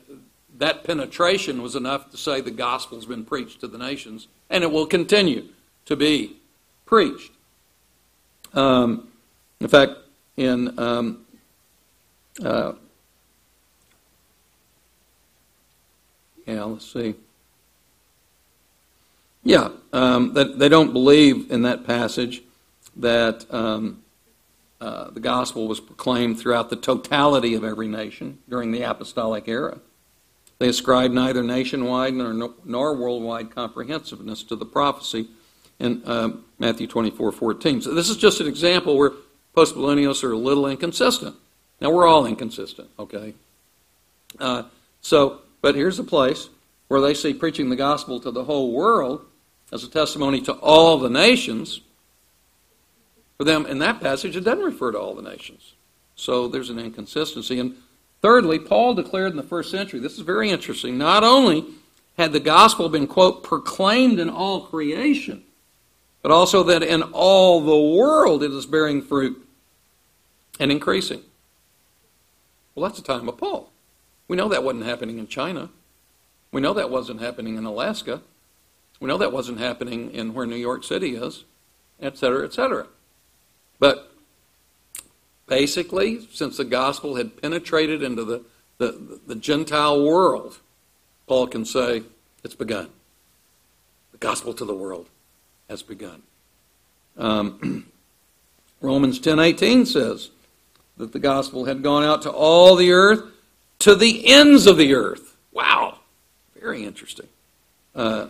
that penetration was enough to say the gospel's been preached to the nations, and it will continue to be preached. Um, in fact, in um, uh, yeah, let's see. Yeah, um, that they don't believe in that passage that um, uh, the gospel was proclaimed throughout the totality of every nation during the apostolic era. They ascribe neither nationwide nor, nor worldwide comprehensiveness to the prophecy in uh, Matthew 24 14. So this is just an example where postmillennialists are a little inconsistent. Now, we're all inconsistent, okay? Uh, so, but here's a place where they see preaching the gospel to the whole world as a testimony to all the nations. For them, in that passage, it doesn't refer to all the nations. So there's an inconsistency. And thirdly, Paul declared in the first century, this is very interesting, not only had the gospel been, quote, proclaimed in all creation, but also that in all the world it is bearing fruit and increasing. Well, that's the time of Paul. We know that wasn't happening in China. We know that wasn't happening in Alaska. We know that wasn't happening in where New York City is, et cetera, et cetera. But basically, since the gospel had penetrated into the, the, the Gentile world, Paul can say, it's begun. The gospel to the world has begun. Um, Romans 10:18 says that the gospel had gone out to all the earth, to the ends of the earth. Wow, Very interesting. Uh,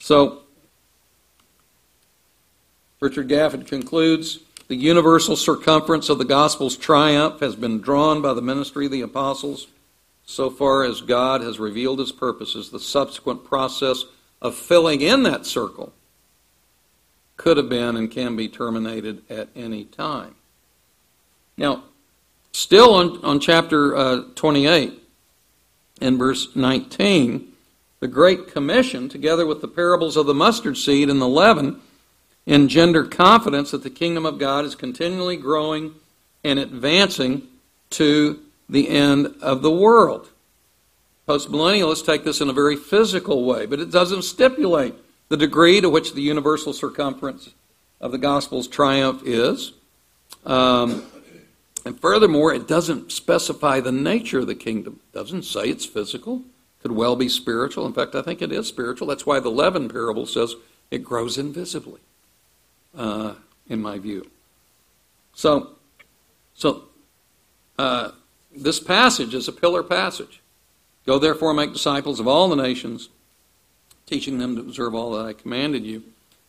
so, Richard Gaffin concludes the universal circumference of the gospel's triumph has been drawn by the ministry of the apostles so far as God has revealed his purposes. The subsequent process of filling in that circle could have been and can be terminated at any time. Now, still on, on chapter uh, 28, in verse 19, the Great Commission, together with the parables of the mustard seed and the leaven, engender confidence that the kingdom of God is continually growing and advancing to the end of the world. Postmillennialists take this in a very physical way, but it doesn't stipulate the degree to which the universal circumference of the gospel's triumph is. Um, and furthermore, it doesn't specify the nature of the kingdom. It doesn't say it's physical. Could well be spiritual. In fact, I think it is spiritual. That's why the leaven parable says it grows invisibly, uh, in my view. So, so uh, this passage is a pillar passage. Go therefore make disciples of all the nations, teaching them to observe all that I commanded you.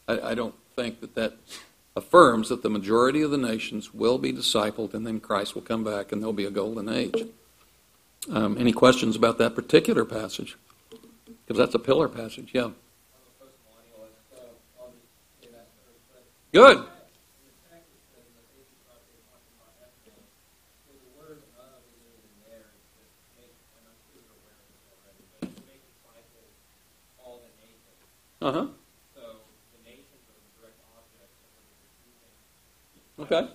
I, I don't think that that affirms that the majority of the nations will be discipled and then Christ will come back and there'll be a golden age. Um, any questions about that particular passage? Because that's a pillar passage, yeah. Good. Uh huh. So the nations are the direct objects of the Okay.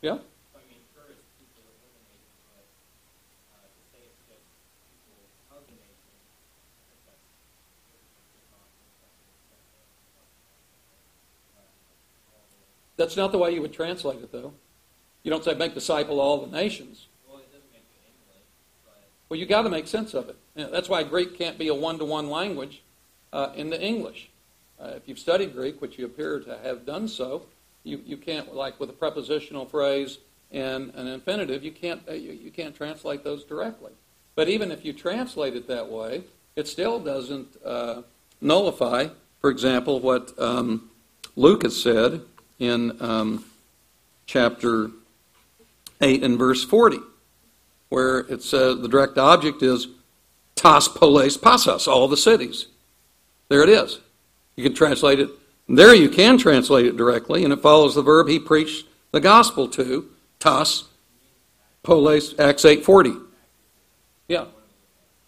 Yeah. So I mean, sure, it's people within the nation, but uh, to say it's just people of the nation, I think that's it's not That's not the way you would translate it, though. You don't say make disciple all the nations. Well, it doesn't make it English, but Well, you got to make sense of it. That's why Greek can't be a one-to-one language uh, in the English. Uh, if you've studied Greek, which you appear to have done so, you, you can't like with a prepositional phrase and an infinitive, you can't uh, you, you can't translate those directly. But even if you translate it that way, it still doesn't uh, nullify, for example, what um, Luke has said in um, chapter 8 and verse 40, where it says the direct object is tas poles pasas, all the cities. There it is. You can translate it. There you can translate it directly, and it follows the verb he preached the gospel to, tas poles, Acts 8.40. Yeah.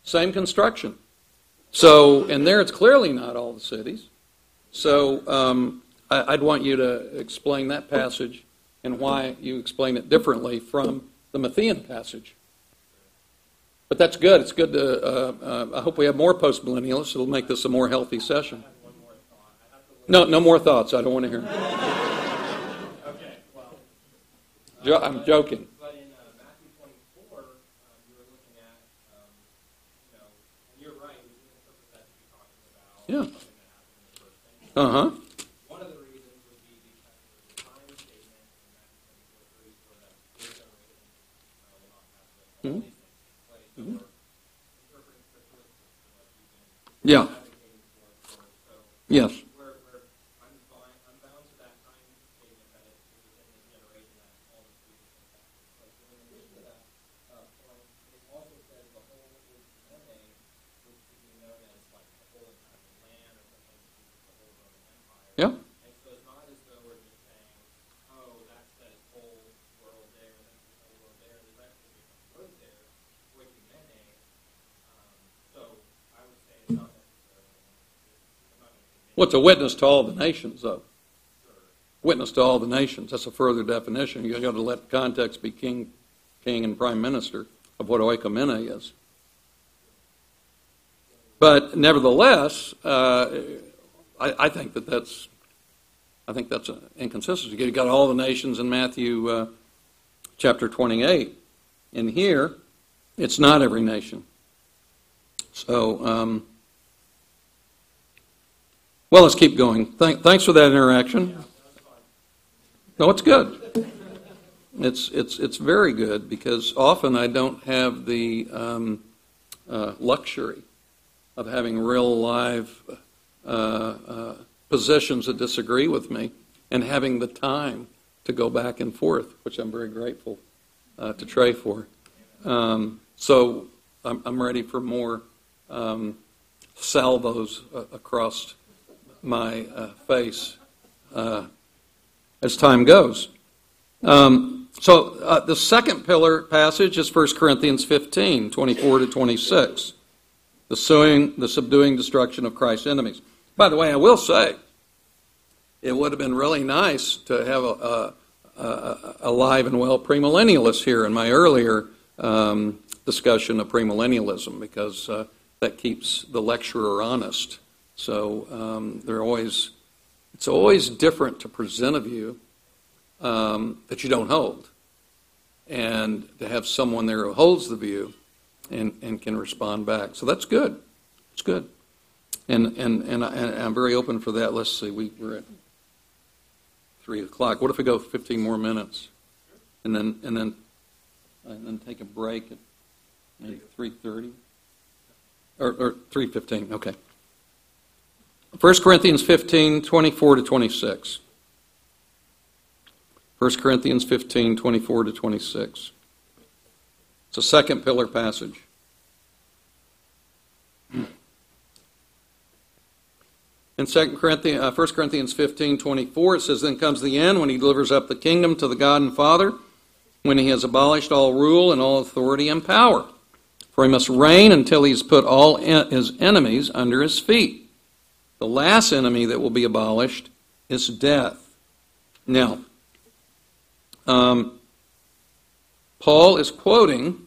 Same construction. So, and there it's clearly not all the cities. So um, I, I'd want you to explain that passage and why you explain it differently from the Matthean passage. But that's good. It's good to. Uh, uh, I hope we have more post millennialists. It'll make this a more healthy session. more thought. I have to look. No, no more thoughts. I don't want to hear. Okay, well, Jo- I'm joking. but in uh, you've been Yeah. Yes. we're, we're, I'm, bound, I'm bound to that time statement that it's within this generation that all the things will take place. But in addition to that uh, point, it also says the whole Age which could be known as like the whole entire land or something, the whole Roman Empire. Yeah. And so it's not as though we're just saying, oh, that says whole world there, that's the whole world there. There's actually different words there, oikumene. Um, so I would say it's not necessarily, I'm What's a witness to all the nations, though? Witness to all the nations. That's a further definition. You've got to let context be king, king and prime minister of what oikomene is. But nevertheless, uh, I, I think that that's, I think that's an inconsistency. You've got all the nations in Matthew uh, chapter 28. In here, it's not every nation. So, um, well, let's keep going. Thank, thanks for that interaction. No, it's good. It's it's it's very good because often I don't have the um, uh, luxury of having real live uh, uh, positions that disagree with me and having the time to go back and forth, which I'm very grateful uh, to Trey for. Um, so I'm, I'm, ready for more um, salvos uh, across my uh, face uh, as time goes. Um, so uh, the second pillar passage is 1 Corinthians 15, 24 to 26. The, suing, the subduing destruction of Christ's enemies. By the way, I will say, it would have been really nice to have a, a, a and well premillennialist here in my earlier um, discussion of premillennialism because uh, that keeps the lecturer honest. So um, they're always, it's always different to present a view um, that you don't hold, and to have someone there who holds the view and, and can respond back. So that's good. It's good. And, and, and, I, am very open for that. Let's see, we, we're at 3 o'clock. What if we go 15 more minutes? And then, and then, and then take a break at maybe 3.30? Or, or 3.15, okay. 1 Corinthians 15, 24 to 26. 1 Corinthians 15, 24 to 26. It's a second pillar passage. In 2 Corinthians, uh, 1 Corinthians 15, 24, it says, Then comes the end when he delivers up the kingdom to the God and Father, when he has abolished all rule and all authority and power. For he must reign until he has put all his enemies under his feet. The last enemy that will be abolished is death. Now, um, Paul is quoting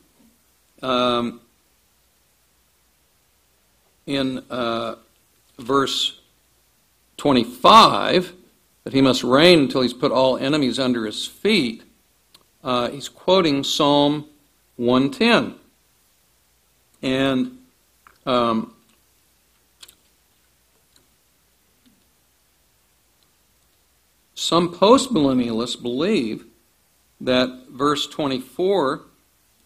um, in uh, verse 25 that he must reign until he's put all enemies under his feet, uh, he's quoting Psalm 110. And um, some postmillennialists believe that verse 24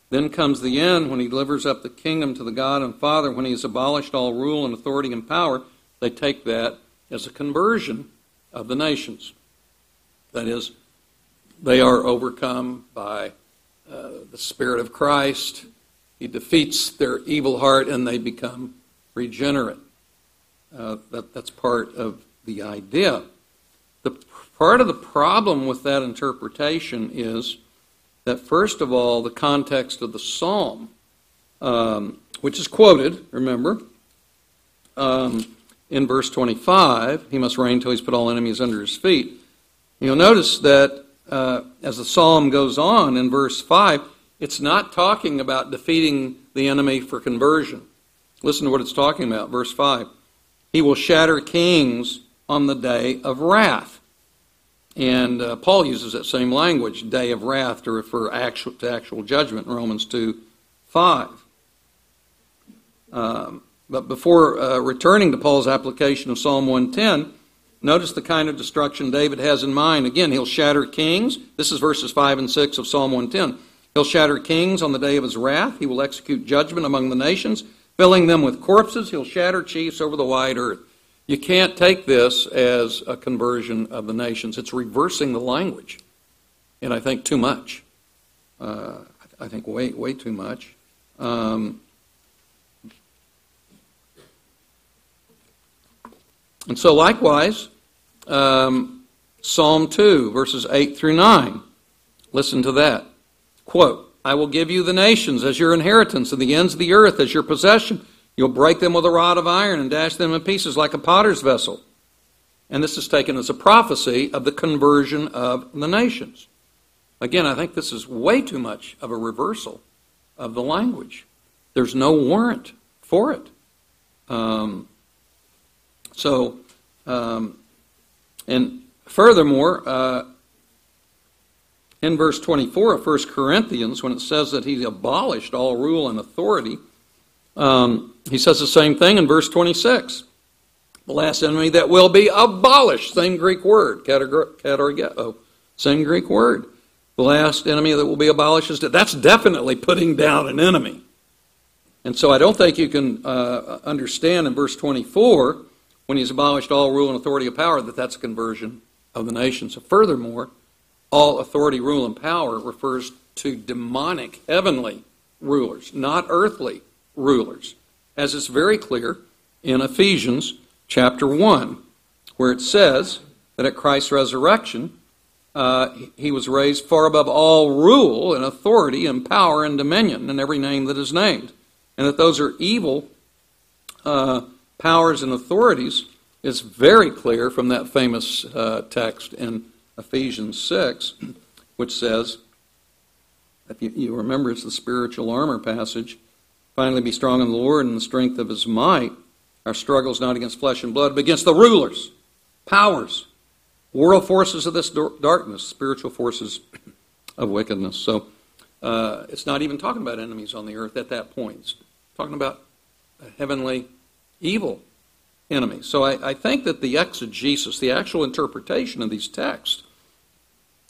then comes the end when he delivers up the kingdom to the God and Father, when he has abolished all rule and authority and power. They take that as a conversion of the nations. That is, they are overcome by uh, the Spirit of Christ. He defeats their evil heart and they become regenerate. Uh, that, that's part of the idea. Part of the problem with that interpretation is that, first of all, the context of the psalm, um, which is quoted, remember, um, in verse 25, he must reign till he's put all enemies under his feet. You'll notice that uh, as the psalm goes on in verse 5, it's not talking about defeating the enemy for conversion. Listen to what it's talking about. Verse 5 He will shatter kings on the day of wrath. And uh, Paul uses that same language, day of wrath, to refer actual, to actual judgment in Romans 2 5. Um, but before uh, returning to Paul's application of Psalm 110, notice the kind of destruction David has in mind. Again, he'll shatter kings. This is verses 5 and 6 of Psalm 110. He'll shatter kings on the day of his wrath. He will execute judgment among the nations, filling them with corpses. He'll shatter chiefs over the wide earth. You can't take this as a conversion of the nations. It's reversing the language. And I think too much. Uh, I think way, way too much. Um, And so, likewise, um, Psalm 2, verses 8 through 9. Listen to that. Quote, I will give you the nations as your inheritance and the ends of the earth as your possession. You'll break them with a rod of iron and dash them in pieces like a potter's vessel. And this is taken as a prophecy of the conversion of the nations. Again, I think this is way too much of a reversal of the language. There's no warrant for it. Um, so, um, and furthermore, uh, in verse 24 of 1 Corinthians, when it says that he abolished all rule and authority, um, he says the same thing in verse 26. The last enemy that will be abolished, same Greek word, katargeto, same Greek word. The last enemy that will be abolished is that's definitely putting down an enemy. And so I don't think you can uh, understand in verse 24, when he's abolished all rule and authority of power, that that's a conversion of the nations. So furthermore, all authority, rule, and power refers to demonic, heavenly rulers, not earthly rulers, as is very clear in Ephesians chapter 1, where it says that at Christ's resurrection, uh, he was raised far above all rule and authority and power and dominion and every name that is named. And that those are evil uh, powers and authorities is very clear from that famous uh, text in Ephesians 6, which says, if you, you remember, it's the spiritual armor passage. Finally, be strong in the Lord and the strength of his might. Our struggle is not against flesh and blood, but against the rulers, powers, world forces of this darkness, spiritual forces of wickedness. So uh, it's not even talking about enemies on the earth at that point. It's talking about heavenly evil enemy. So I, I think that the exegesis, the actual interpretation of these texts,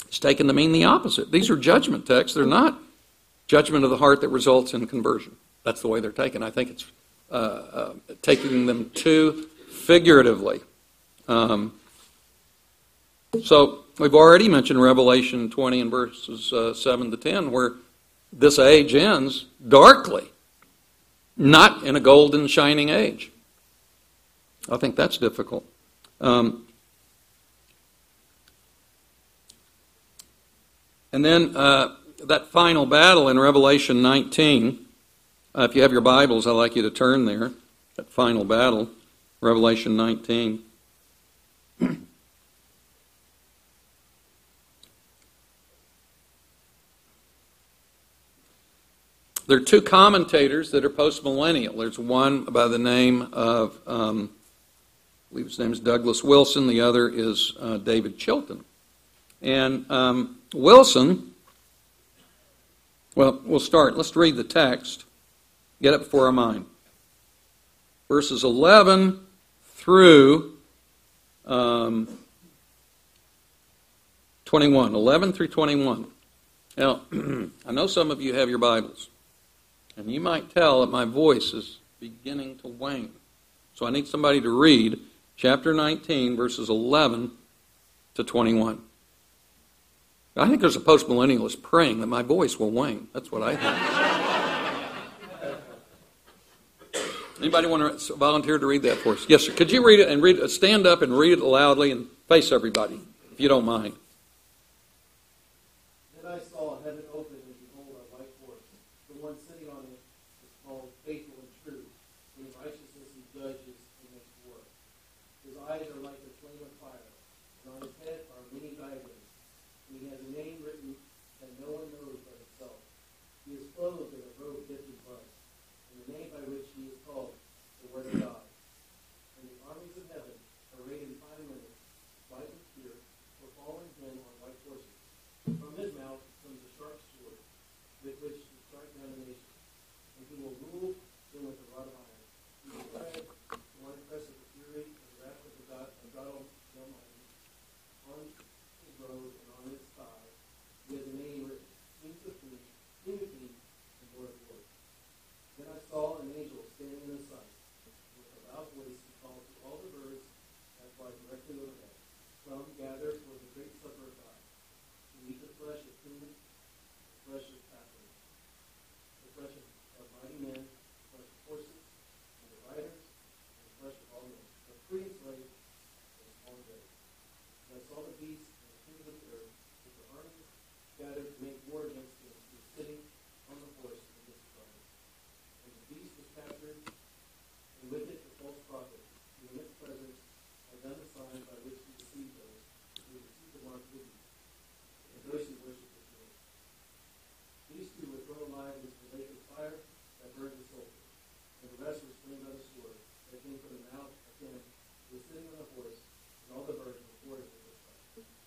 is taken to mean the opposite. These are judgment texts. They're not judgment of the heart that results in conversion. That's the way they're taken. I think it's uh, uh, taking them too figuratively. Um, so we've already mentioned Revelation 20 and verses uh, 7 to 10, where this age ends darkly, not in a golden, shining age. I think that's difficult. Um, and then uh, that final battle in Revelation 19. Uh, if you have your Bibles, I'd like you to turn there. That final battle, Revelation 19. There are two commentators that are postmillennial. There's one by the name of, um, I believe his name is Douglas Wilson. The other is uh, David Chilton. And um, Wilson, well, we'll start. Let's read the text. Get it before our mind. Verses 11 through um, 21. 11 through 21. Now, I know some of you have your Bibles. And you might tell that my voice is beginning to wane. So I need somebody to read chapter 19, verses 11 to 21. I think there's a postmillennialist praying that my voice will wane. That's what I think. Anybody want to volunteer to read that for us? Yes, sir. Could you read it and read? Stand up and read it loudly and face everybody, if you don't mind.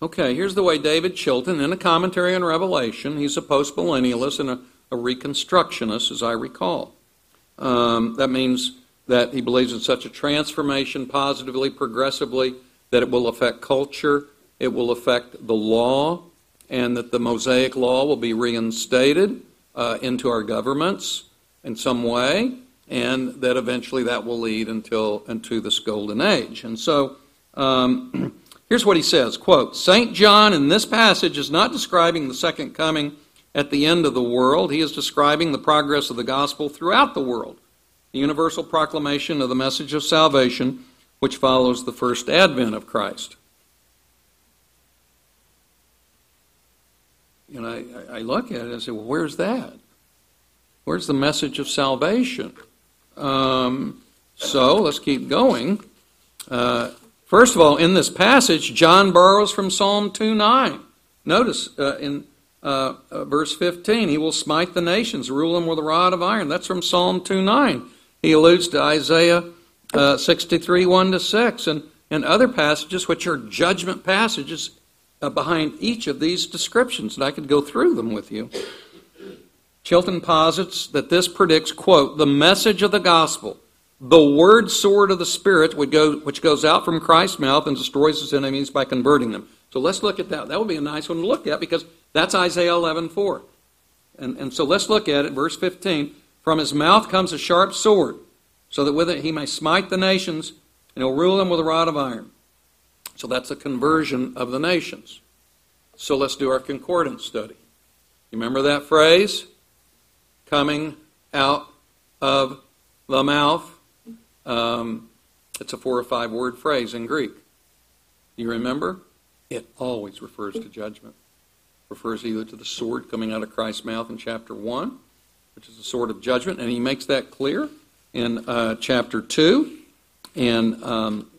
Okay, here's the way David Chilton, in a commentary on Revelation, he's a postmillennialist and a, a reconstructionist, as I recall. Um, that means that he believes in such a transformation positively, progressively, that it will affect culture, it will affect the law, and that the Mosaic law will be reinstated uh, into our governments, in some way, and that eventually that will lead until into this golden age. And so um, here's what he says quote, St. John in this passage is not describing the second coming at the end of the world. He is describing the progress of the gospel throughout the world, the universal proclamation of the message of salvation, which follows the first advent of Christ. And I, I look at it and say, well, where's that? Where's the message of salvation? Um, so let's keep going. Uh, first of all, in this passage, John borrows from Psalm 2 9. Notice uh, in uh, uh verse 15, he will smite the nations, rule them with a rod of iron. That's from Psalm 2 9. He alludes to Isaiah uh, 63 1 to 6 and, and other passages which are judgment passages uh, behind each of these descriptions, and I could go through them with you. Chilton posits that this predicts, quote, the message of the gospel, the word sword of the Spirit, would go, which goes out from Christ's mouth and destroys his enemies by converting them. So let's look at that. That would be a nice one to look at because that's Isaiah 11 4. And, and so let's look at it, verse 15. From his mouth comes a sharp sword, so that with it he may smite the nations, and he'll rule them with a rod of iron. So that's a conversion of the nations. So let's do our concordance study. You remember that phrase? Coming out of the mouth. Um, it's a four or five word phrase in Greek. You remember? It always refers to judgment. Refers either to the sword coming out of Christ's mouth in chapter 1, which is the sword of judgment, and he makes that clear in uh, chapter 2. And um,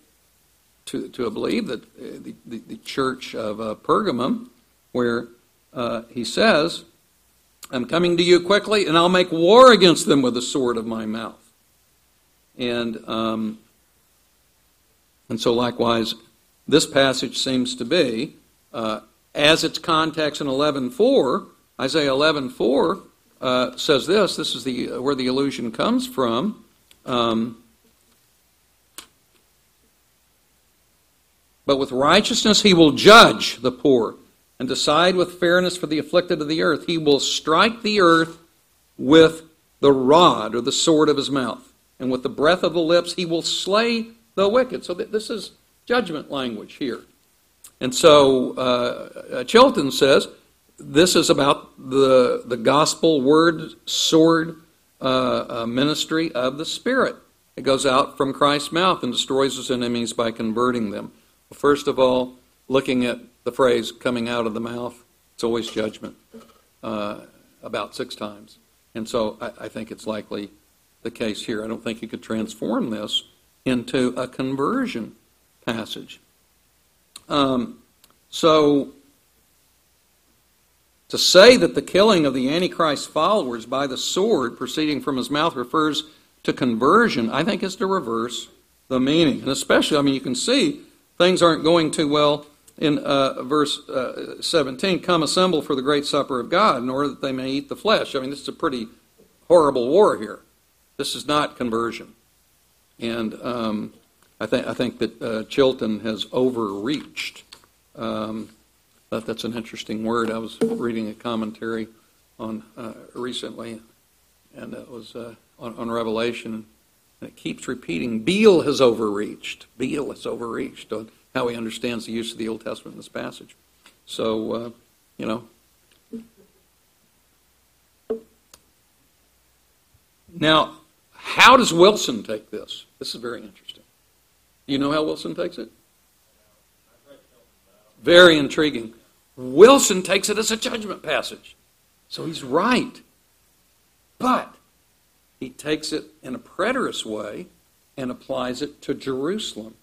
to, to believe that uh, the, the, the church of uh, Pergamum, where uh, he says, I'm coming to you quickly, and I'll make war against them with the sword of my mouth. And, um, and so, likewise, this passage seems to be, uh, as its context in 11.4, Isaiah 11.4 uh, says this, this is the, where the allusion comes from. Um, But with righteousness he will judge the poor and decide with fairness for the afflicted of the earth. He will strike the earth with the rod or the sword of his mouth. And with the breath of the lips he will slay the wicked. So this is judgment language here. And so uh, Chilton says this is about the, the gospel word sword uh, uh, ministry of the Spirit. It goes out from Christ's mouth and destroys his enemies by converting them. First of all, looking at the phrase coming out of the mouth, it's always judgment, uh, about six times. And so I, I, think it's likely the case here. I don't think you could transform this into a conversion passage. Um, so to say that the killing of the Antichrist followers by the sword proceeding from his mouth refers to conversion, I think is to reverse the meaning. And especially, I mean, you can see things aren't going too well in uh, verse uh, 17 come assemble for the great supper of God in order that they may eat the flesh. I mean, this is a pretty horrible war here. This is not conversion. And um, I, think, I think that uh, Chilton has overreached. Um, but that's an interesting word. I was reading a commentary on uh, recently, and it was uh, on, on Revelation and it keeps repeating, Beale has overreached. Beale has overreached on how he understands the use of the Old Testament in this passage. So, uh, you know. Now, how does Wilson take this? This is very interesting. Do you know how Wilson takes it? Very intriguing. Wilson takes it as a judgment passage. So he's right. But he takes it in a preterist way and applies it to Jerusalem.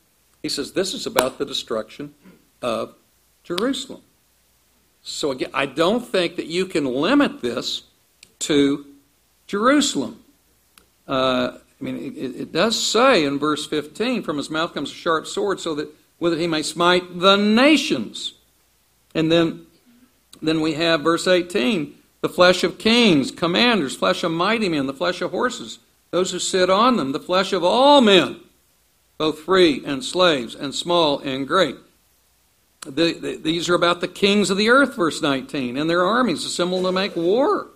He says this is about the destruction of Jerusalem. So again, I don't think that you can limit this to Jerusalem. Uh, I mean, it, it, does say in verse 15, from his mouth comes a sharp sword, so that with it he may smite the nations. And then, then we have verse 18, the flesh of kings, commanders, flesh of mighty men, the flesh of horses, those who sit on them, the flesh of all men, both free and slaves, and small and great. The, the, these are about the kings of the earth, verse 19, and their armies assembled to make war.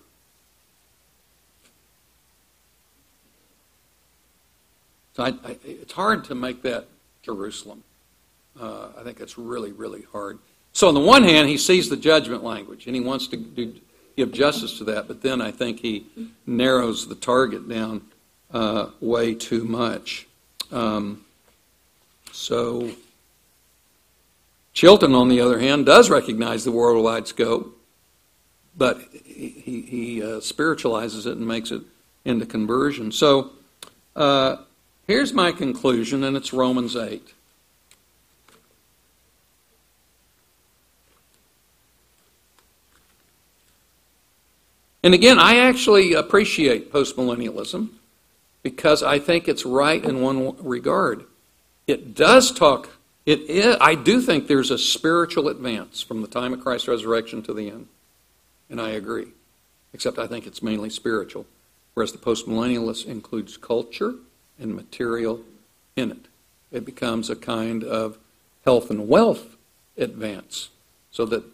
So I, I, it's hard to make that Jerusalem. Uh, I think it's really, really hard. So on the one hand, he sees the judgment language, and he wants to do, give justice to that, but then I think he narrows the target down uh, way too much. Um, so Chilton, on the other hand, does recognize the worldwide scope, but he, he uh, spiritualizes it and makes it into conversion. So uh, here's my conclusion, and it's Romans 8. And again, I actually appreciate postmillennialism because I think it's right in one regard. It does talk, it is, I do think there's a spiritual advance from the time of Christ's resurrection to the end. And I agree. Except I think it's mainly spiritual. Whereas the postmillennialist includes culture and material in it. It becomes a kind of health and wealth advance. So that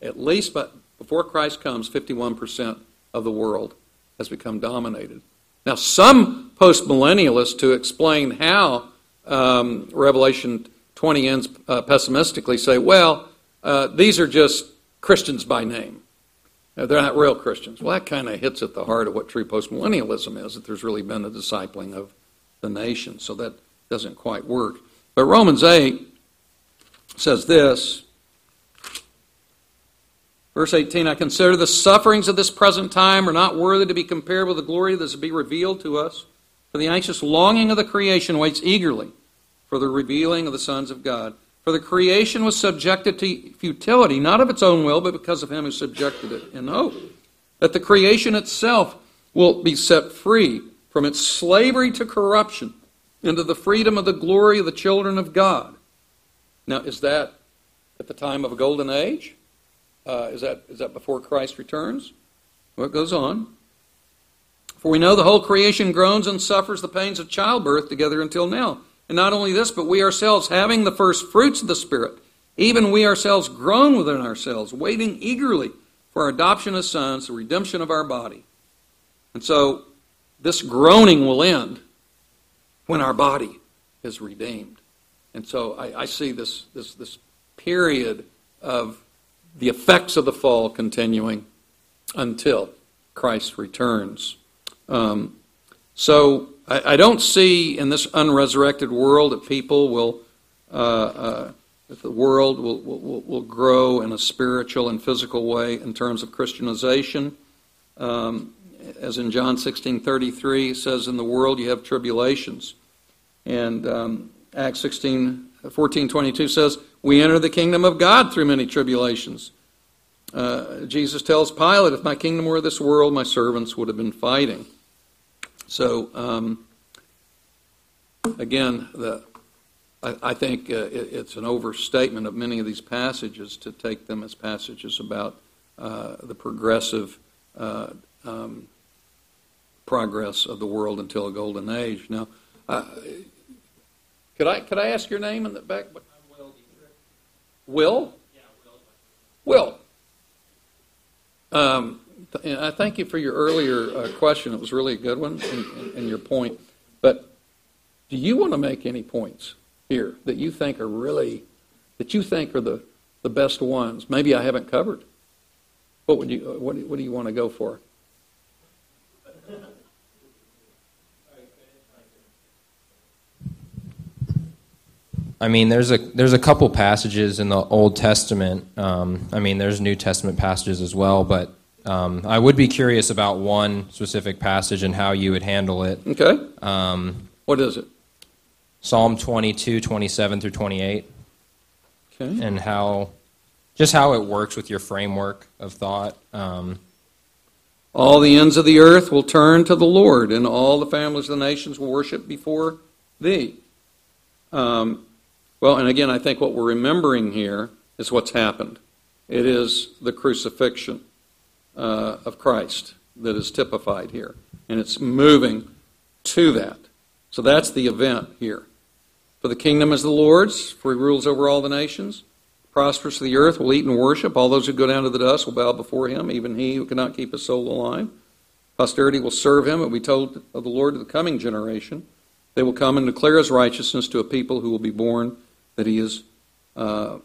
at least but before Christ comes, 51% of the world has become dominated. Now, some postmillennialists, to explain how um, Revelation 20 ends uh, pessimistically, say, well, uh, these are just Christians by name. they're not real Christians. Well, that kind of hits at the heart of what true postmillennialism is, that there's really been a discipling of the nation. So that doesn't quite work. But Romans 8 says this Verse 18 I consider the sufferings of this present time are not worthy to be compared with the glory that is to be revealed to us. For the anxious longing of the creation waits eagerly for the revealing of the sons of God. For the creation was subjected to futility, not of its own will, but because of him who subjected it in hope. That the creation itself will be set free from its slavery to corruption into the freedom of the glory of the children of God. Now, is that at the time of a golden age? Uh, is, that, is that before Christ returns? Well, it goes on. For we know the whole creation groans and suffers the pains of childbirth together until now. And not only this, but we ourselves, having the first fruits of the Spirit, even we ourselves groan within ourselves, waiting eagerly for our adoption as sons, the redemption of our body. And so this groaning will end when our body is redeemed. And so I, I see this, this, this period of the effects of the fall continuing until Christ returns. Um, so I, I, don't see in this unresurrected world that people will, uh, uh, that the world will, will, will, grow in a spiritual and physical way in terms of Christianization. Um, as in John 16:33 says, "In the world you have tribulations," and um, Acts 16 14:22 says, "We enter the kingdom of God through many tribulations." Uh, Jesus tells Pilate, "If my kingdom were this world, my servants would have been fighting." So, um, again, the, I, I, think uh, it, it's an overstatement of many of these passages to take them as passages about uh, the progressive uh, um, progress of the world until a golden age. Now, uh, could I could I ask your name in the back? I'm Will Will? Yeah, Will. Will. Um, I thank you for your earlier uh, question. It was really a good one and, and your point. But do you want to make any points here that you think are really that you think are the, the best ones? Maybe I haven't covered. What would you what, what do you want to go for? I mean, there's a there's a couple passages in the Old Testament. Um, I mean, there's New Testament passages as well, but um, I would be curious about one specific passage and how you would handle it. Okay. Um, what is it? Psalm 22, 27 through 28. Okay. And how, just how it works with your framework of thought. Um, all the ends of the earth will turn to the Lord, and all the families of the nations will worship before thee. Um, well, and again, I think what we're remembering here is what's happened. It is the crucifixion uh, of Christ that is typified here, and it's moving to that. So that's the event here. For the kingdom is the Lord's, for he rules over all the nations. Prosperous the earth will eat and worship. All those who go down to the dust will bow before him, even he who cannot keep his soul alive. Posterity will serve him, and we told of the Lord to the coming generation. They will come and declare his righteousness to a people who will be born that he is uh,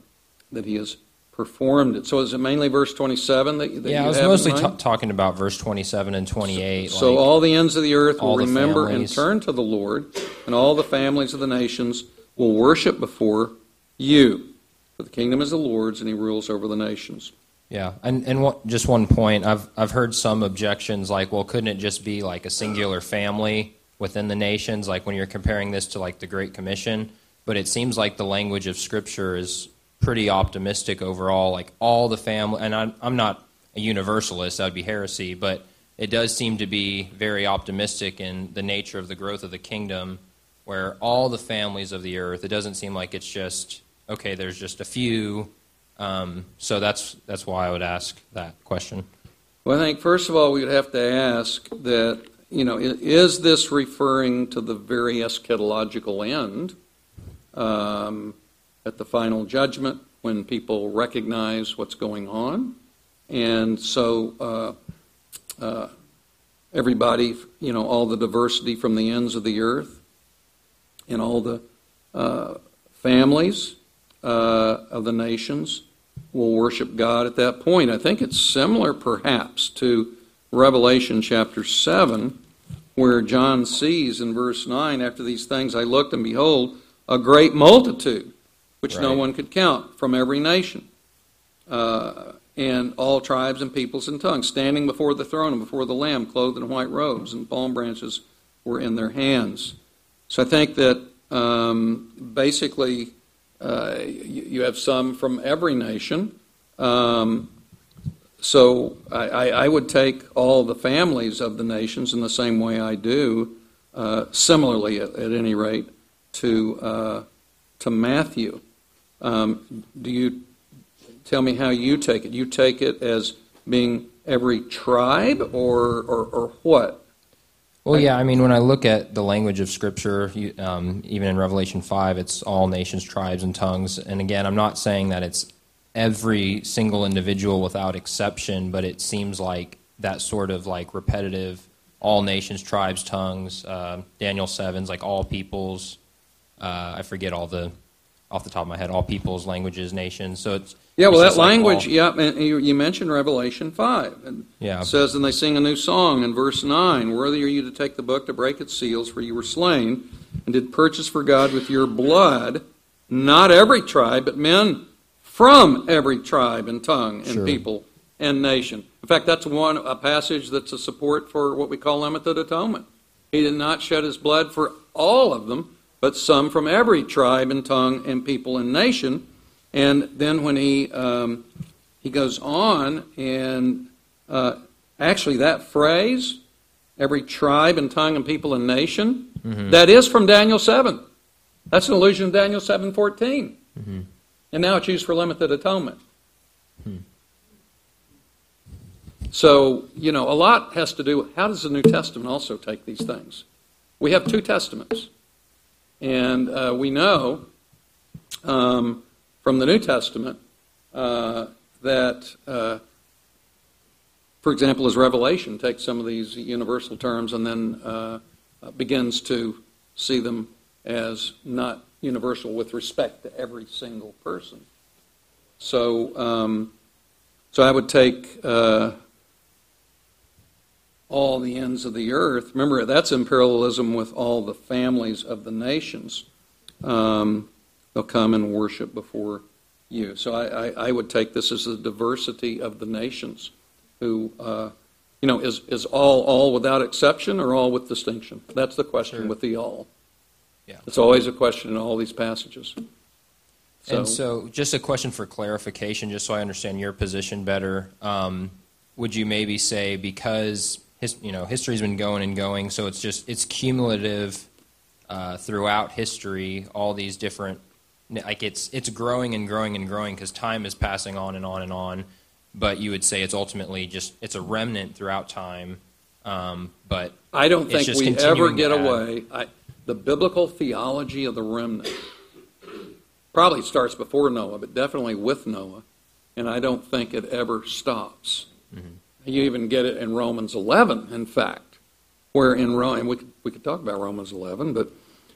that he has performed it. So is it mainly verse 27 that, that yeah, I was mostly ta- talking about verse 27 and 28. So like- all the ends of the earth will remember and turn to the Lord, and all the families of the nations will worship before you. For the kingdom is the Lord's, and he rules over the nations. Yeah, and and what, just one point, I've I've heard some objections like, well, couldn't it just be like a singular family within the nations, like when you're comparing this to like the Great Commission? But it seems like the language of Scripture is pretty optimistic overall, like all the family. And I'm I'm not a universalist; that would be heresy, but it does seem to be very optimistic in the nature of the growth of the kingdom, where all the families of the earth. It doesn't seem like it's just okay. There's just a few. Um, so that's that's why I would ask that question. Well, I think first of all we would have to ask that you know is this referring to the very eschatological end um, at the final judgment when people recognize what's going on, and so uh, uh, everybody you know all the diversity from the ends of the earth and all the uh, families uh, of the nations will worship God at that point. I think it's similar, perhaps, to Revelation chapter 7, where John sees in verse 9, after these things I looked, and behold, a great multitude, which no one could count, from every nation, uh, and all tribes and peoples and tongues, standing before the throne and before the Lamb, clothed in white robes, and palm branches were in their hands. So I think that um, basically uh, you, you have some from every nation. Um, so I, I, I would take all the families of the nations in the same way I do, uh, similarly at, at any rate, to uh, to Matthew. Um, do you tell me how you take it? You take it as being every tribe, or or, or what? Well, yeah, I mean, when I look at the language of Scripture, you, um, even in Revelation 5, it's all nations, tribes, and tongues. And again, I'm not saying that it's every single individual without exception, but it seems like that sort of like repetitive, all nations, tribes, tongues, uh, Daniel 7's like all peoples. Uh, I forget all the, off the top of my head, all peoples, languages, nations. So it's. Yeah, well, that like language, all- yeah, and you, you mentioned Revelation 5. And Yeah. It says, And they sing a new song in verse 9 Worthy are you to take the book to break its seals, for you were slain, and did purchase for God with your blood not every tribe, but men from every tribe and tongue and Sure. people and nation. In fact, that's one a passage that's a support for what we call limited atonement. He did not shed his blood for all of them, but some from every tribe and tongue and people and nation. And then when he um, he goes on, and uh, actually that phrase, every tribe and tongue and people and nation, that is from Daniel seven. That's an allusion to Daniel seven fourteen, and now it's used for limited atonement. So you know, a lot has to do. How does the New Testament also take these things? We have two testaments, and uh, we know um, from the New Testament uh, that, uh, for example, as Revelation takes some of these universal terms and then uh, uh, begins to see them as not universal with respect to every single person. So, um, so I would take uh, all the ends of the earth. Remember, that's imperialism with all the families of the nations. Um, they'll come and worship before you. So I, I, I would take this as the diversity of the nations, who, uh, you know, is, is all all without exception or all with distinction? That's the question Sure. with the all. Yeah. It's always a question in all these passages. And so, just a question for clarification, just so I understand your position better. Um, would you maybe say because his, you know history's been going and going, so it's just it's cumulative uh, throughout history, all these different like it's it's growing and growing and growing because time is passing on and on and on. But you would say it's ultimately just it's a remnant throughout time. Um, but I don't think we ever get away. I, the biblical theology of the remnant probably starts before Noah, but definitely with Noah, and I don't think it ever stops. You even get it in Romans 11, in fact, where in Rome, we could, we could talk about Romans 11, but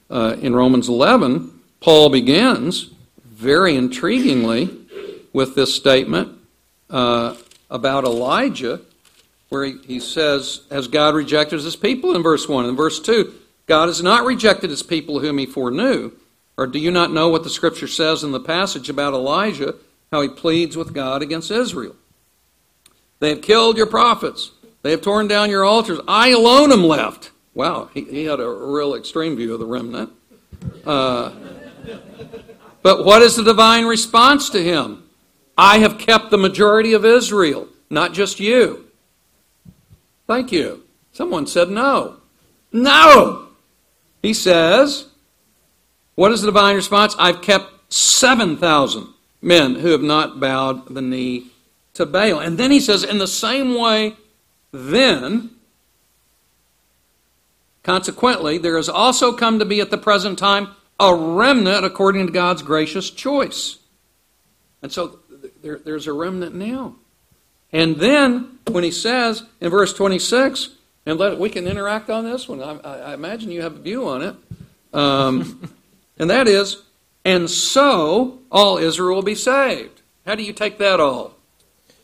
uh, in Romans 11, Paul begins very intriguingly with this statement uh, about Elijah, where he, he says, Has God rejected his people in verse 1? In verse 2, God has not rejected his people whom he foreknew. Or do you not know what the scripture says in the passage about Elijah, how he pleads with God against Israel? They have killed your prophets. They have torn down your altars. I alone am left. Wow, he, he had a real extreme view of the remnant. Uh, but what is the divine response to him? I have kept the majority of Israel, not just you. Thank you. Someone said no. No! He says, what is the divine response? I've kept 7,000 men who have not bowed the knee to Baal. And then he says, in the same way, then, consequently, there has also come to be at the present time a remnant according to God's gracious choice. And so there, there's a remnant now. And then, when he says in verse 26, and let, we can interact on this one, I, I imagine you have a view on it, um, and that is, and so all Israel will be saved. How do you take that all?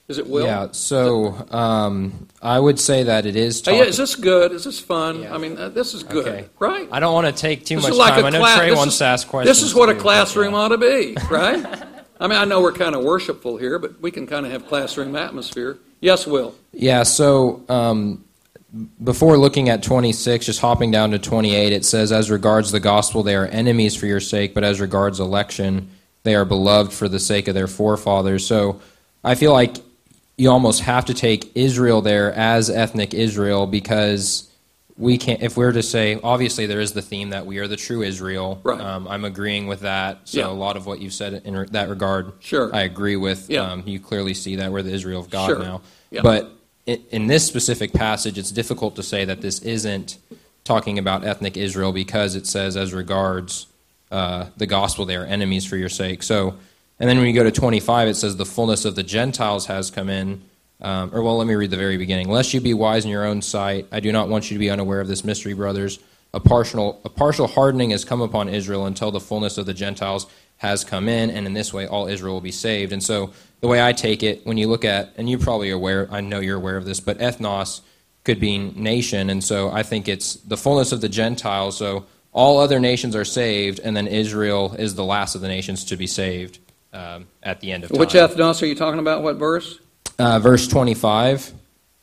Is it will? Yeah, so um, I would say that it is. Hey, Talking, is this good? Is this fun? Yeah. I mean, uh, this is good, Okay. right? I don't want to take too This much like time. I know cla- Trey this wants is- to ask questions. This is what a classroom yeah. ought to be, right? I mean, I know we're kind of worshipful here, but we can kind of have classroom atmosphere. Yes, Will. Yeah, so um, before looking at 26, just hopping down to 28, it says, As regards the gospel, they are enemies for your sake, but as regards election, they are beloved for the sake of their forefathers. So I feel like you almost have to take Israel there as ethnic Israel because we can't, if we're to say, obviously there is the theme that we are the true Israel. Right. Um, I'm agreeing with that. So Yeah. a lot of what you've said in re- that regard, Sure. I agree with. Yeah. Um, you clearly see that we're the Israel of God Sure. now. Yeah. But in, in this specific passage, it's difficult to say that this isn't talking about ethnic Israel because it says, as regards uh, the gospel, they are enemies for your sake. So, and then when you go to 25, it says, the fullness of the Gentiles has come in. Um, or, well, let me read the very beginning. Lest you be wise in your own sight, I do not want you to be unaware of this mystery, brothers. A partial, a partial hardening has come upon Israel until the fullness of the Gentiles has come in, and in this way all Israel will be saved. And so, the way I take it, when you look at, and you probably are aware, I know you're aware of this, but ethnos could mean nation, and so I think it's the fullness of the Gentiles. So all other nations are saved, and then Israel is the last of the nations to be saved um, at the end of time. Which ethnos are you talking about? What verse? Uh, verse 25,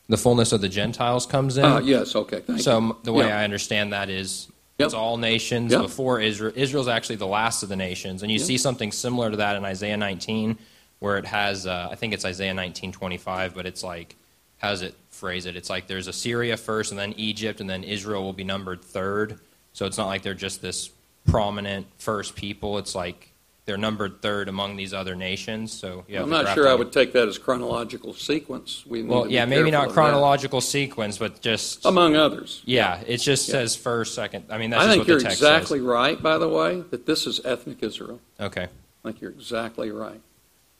the fullness of the Gentiles comes in. Ah, yes, okay. Thank so you. the way Yeah. I understand that is Yep. it's all nations Yep. before Israel. Israel's actually the last of the nations, and you see something similar to that in Isaiah 19, where it has uh, I think it's Isaiah 19:25, but it's like how does it phrase it? It's like there's Assyria first, and then Egypt, and then Israel will be numbered third. So it's not like they're just this prominent first people. It's like they're numbered third among these other nations. So yeah, I'm not sure I would take that as chronological sequence. We need Well, yeah, maybe not of that. chronological sequence, but just Among others. yeah, it just says first, second. I mean, that's I just think what you're the text exactly right, by the way, that this is ethnic Israel. Okay, I think you're exactly right.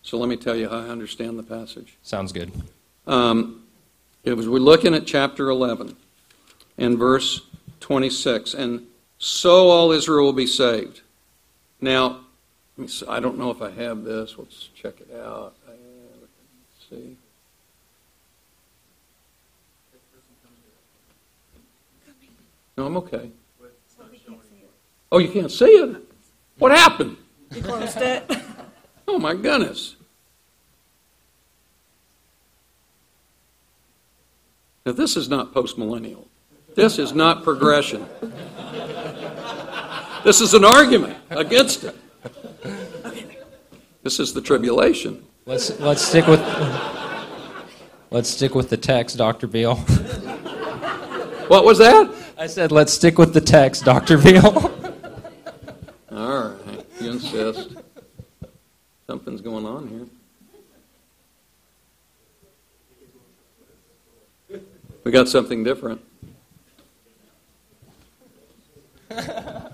So let me tell you how I understand the passage. sounds good. Um, it was we're looking at chapter 11 and verse 26, and so all Israel will be saved. Now, see, I don't know if I have this. Let's check it out. Let's see. No, I'm okay. Oh, you can't see it? What happened? You closed it. Oh my goodness. Now, this is not postmillennial. This is not progression. This is an argument against it. This is the tribulation. Let's let's stick with let's stick with the text, Doctor Beale. What was that? I said let's stick with the text, Doctor Beale. All right, you insist. Something's going on here. We got something different.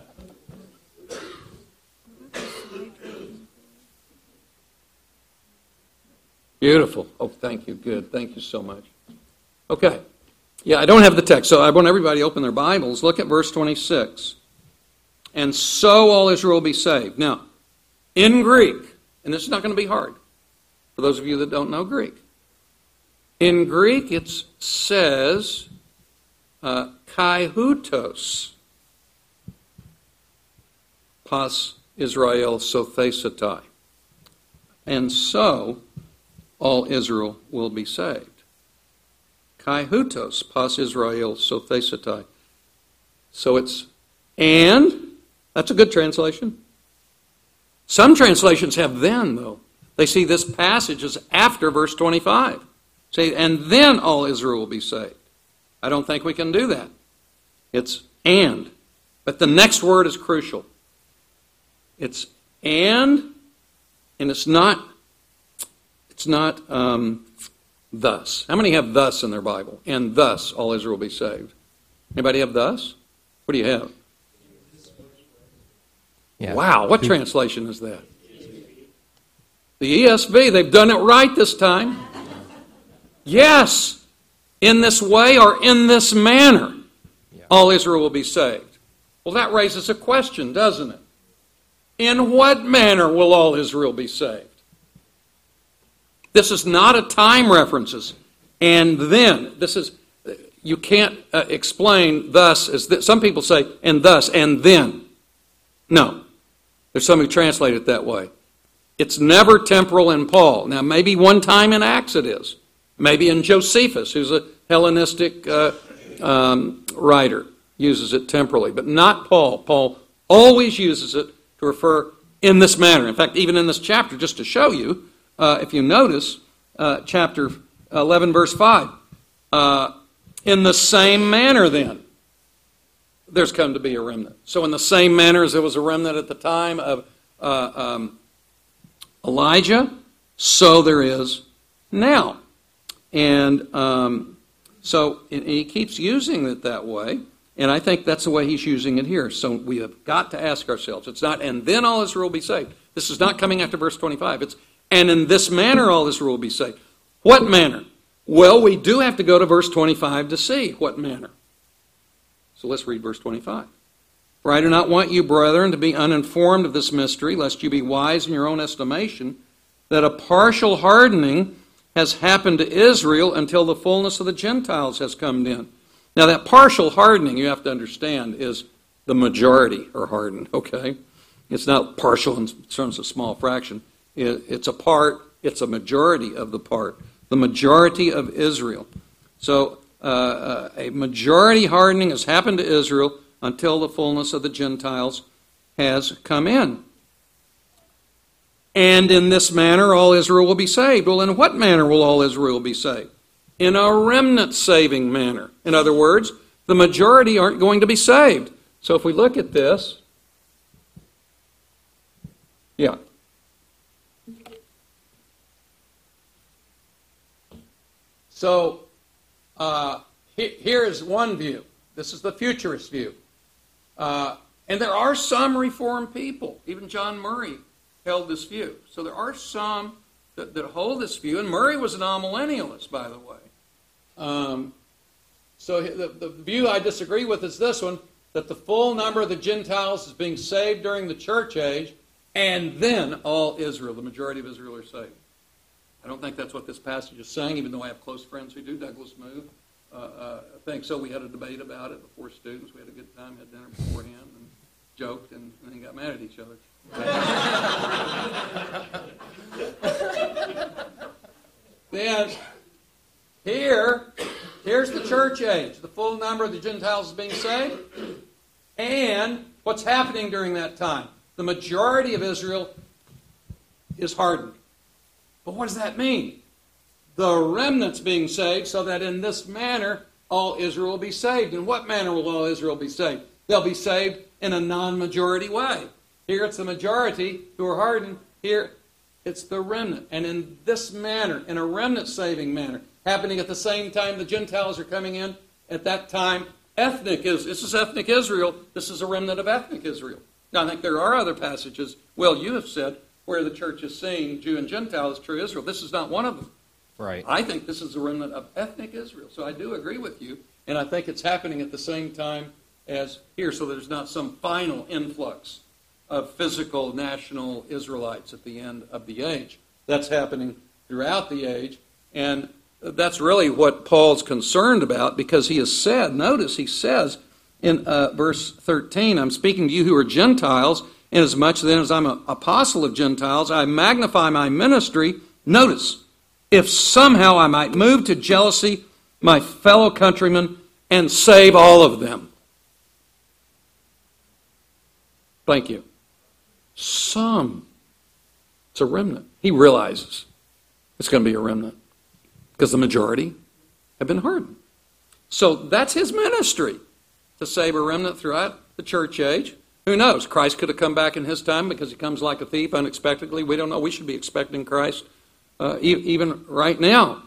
Beautiful. Oh, thank you. Good. Thank you so much. Okay. Yeah, I don't have the text, so I want everybody to open their Bibles. Look at verse 26. and so all Israel will be saved. Now, in Greek, and this is not going to be hard for those of you that don't know Greek. In Greek, it says uh, kaihutos pas Israel sothesatai. And so all Israel will be saved. Kaihutos pas Israel sothesatai. So it's and. That's a good translation. Some translations have then, though. They see this passage as after verse 25. Say, and then all Israel will be saved. I don't think we can do that. It's and. But the next word is crucial. It's and, and it's not. It's not um, thus. How many have thus in their Bible? And thus all Israel will be saved. Anybody have thus? What do you have? Yeah. Wow, what translation is that? The ESV, they've done it right this time. Yes, in this way or in this manner, all Israel will be saved. Well, that raises a question, doesn't it? In what manner will all Israel be saved? This is not a time references. And then, this is, you can't uh, explain thus as th- some people say, and thus, and then. No. There's some who translate it that way. It's never temporal in Paul. Now, maybe one time in Acts it is. Maybe in Josephus, who's a Hellenistic uh, um, writer, uses it temporally, but not Paul. Paul always uses it to refer in this manner. In fact, even in this chapter, just to show you, uh, if you notice, uh, chapter 11, verse 5, uh, in the same manner then, there's come to be a remnant. So, in the same manner as there was a remnant at the time of uh, um, Elijah, so there is now. And um, so and he keeps using it that way. And I think that's the way he's using it here. So we have got to ask ourselves. It's not, and then all Israel will be saved. This is not coming after verse 25. It's, and in this manner all Israel will be saved. What manner? Well, we do have to go to verse 25 to see what manner. So let's read verse 25. For I do not want you, brethren, to be uninformed of this mystery, lest you be wise in your own estimation, that a partial hardening has happened to Israel until the fullness of the Gentiles has come in. Now, that partial hardening, you have to understand, is the majority are hardened, okay? It's not partial in terms of small fraction. It's a part, it's a majority of the part, the majority of Israel. So, uh, uh, a majority hardening has happened to Israel until the fullness of the Gentiles has come in. And in this manner all Israel will be saved. Well, in what manner will all Israel be saved? In a remnant saving manner. In other words, the majority aren't going to be saved. So if we look at this, yeah. So uh, here is one view. This is the futurist view. Uh, and there are some Reformed people. Even John Murray held this view. So there are some that, that hold this view. And Murray was an amillennialist, by the way. Um, so the, the view I disagree with is this one that the full number of the Gentiles is being saved during the church age, and then all Israel, the majority of Israel, are saved. I don't think that's what this passage is saying, even though I have close friends who do. Douglas Moo uh, uh, think so. We had a debate about it before students. We had a good time, had dinner beforehand, and joked, and, and then got mad at each other. then here, here's the church age. The full number of the Gentiles is being saved. And what's happening during that time? The majority of Israel is hardened. But what does that mean? The remnant's being saved so that in this manner all Israel will be saved. In what manner will all Israel be saved? They'll be saved in a non majority way. Here it's the majority who are hardened. Here it's the remnant. And in this manner, in a remnant saving manner, happening at the same time the Gentiles are coming in, at that time, ethnic is this is ethnic Israel. This is a remnant of ethnic Israel. Now I think there are other passages, well, you have said, where the church is saying Jew and Gentile is true Israel. This is not one of them. Right. I think this is a remnant of ethnic Israel. So I do agree with you, and I think it's happening at the same time as here, so there's not some final influx of physical national Israelites at the end of the age. That's happening throughout the age, and that's really what Paul's concerned about because he has said, notice he says in uh, verse 13, I'm speaking to you who are Gentiles, inasmuch then as I'm an apostle of Gentiles, I magnify my ministry. Notice, if somehow I might move to jealousy my fellow countrymen and save all of them. Thank you. Some. It's a remnant. He realizes it's going to be a remnant because the majority have been hardened. So that's his ministry to save a remnant throughout the church age. Who knows? Christ could have come back in his time because he comes like a thief unexpectedly. We don't know. We should be expecting Christ uh, e- even right now.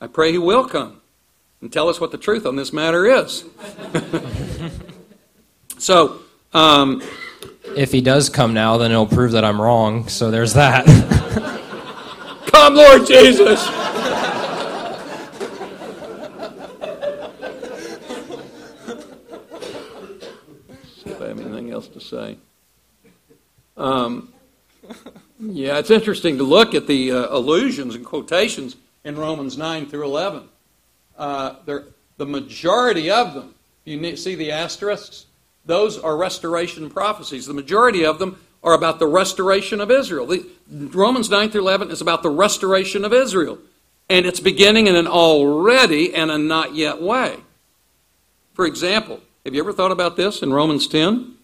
I pray he will come and tell us what the truth on this matter is. so, um, If he does come now, then it'll prove that I'm wrong. So there's that. come, Lord Jesus. See if I have anything else to say. Um, yeah, it's interesting to look at the uh, allusions and quotations in Romans 9 through 11. Uh, the majority of them, you see the asterisks? Those are restoration prophecies. The majority of them are about the restoration of Israel. The, Romans 9 through 11 is about the restoration of Israel. And it's beginning in an already and a not yet way. For example, have you ever thought about this in Romans 10?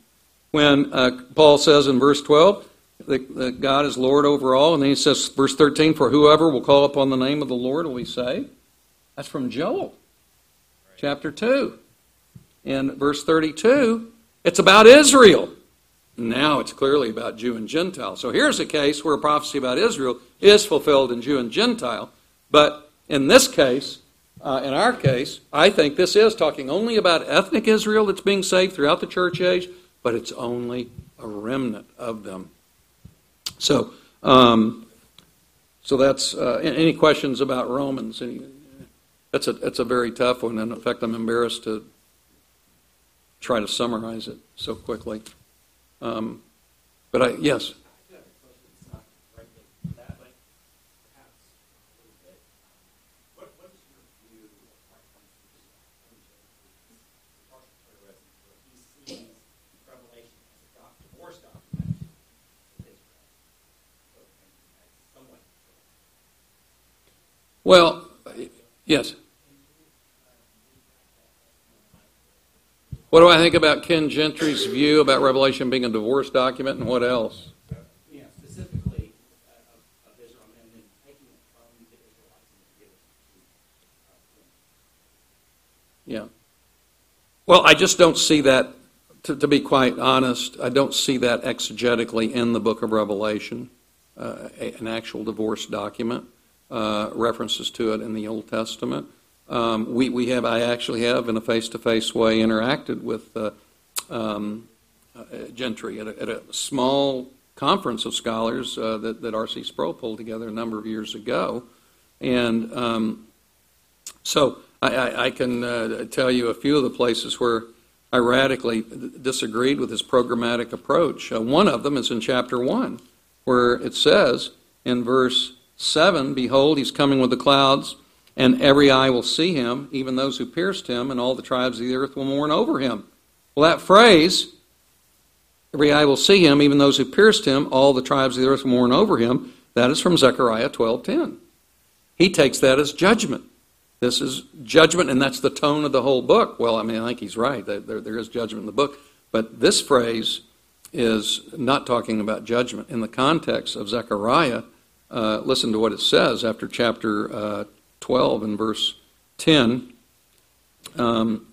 When uh, Paul says in verse 12 that, that God is Lord over all, and then he says, verse 13, for whoever will call upon the name of the Lord will be saved. That's from Joel, chapter 2. In verse 32, it's about Israel. Now it's clearly about Jew and Gentile. So here's a case where a prophecy about Israel is fulfilled in Jew and Gentile. But in this case, uh, in our case, I think this is talking only about ethnic Israel that's being saved throughout the church age, but it's only a remnant of them. So, um, so that's uh, any questions about Romans? Any, that's a that's a very tough one, and in fact, I'm embarrassed to try to summarize it so quickly. Um, but I yes. Well, yes. What do I think about Ken Gentry's view about Revelation being a divorce document and what else? Yeah, specifically of Israel and then taking it from the Israelites and giving it to Yeah. Well, I just don't see that, to, to, be quite honest, I don't see that exegetically in the book of Revelation, uh, a, an actual divorce document uh, references to it in the Old Testament. Um, we, we have, I actually have, in a face to face way, interacted with uh, um, uh, Gentry at a, at a, small conference of scholars uh, that, that R.C. Sproul pulled together a number of years ago. And um, so I, I, I can tell you a few of the places where I radically disagreed with his programmatic approach. Uh, one of them is in chapter 1, where it says in verse 7 Behold, he's coming with the clouds, and every eye will see him, even those who pierced him, and all the tribes of the earth will mourn over him. Well, that phrase, every eye will see him, even those who pierced him, all the tribes of the earth will mourn over him, that is from Zechariah 12:10. He takes that as judgment. This is judgment, and that's the tone of the whole book. Well, I mean, I think he's right. There, there is judgment in the book. But this phrase is not talking about judgment. In the context of Zechariah, uh, listen to what it says after chapter uh, 12 and verse 10. Um,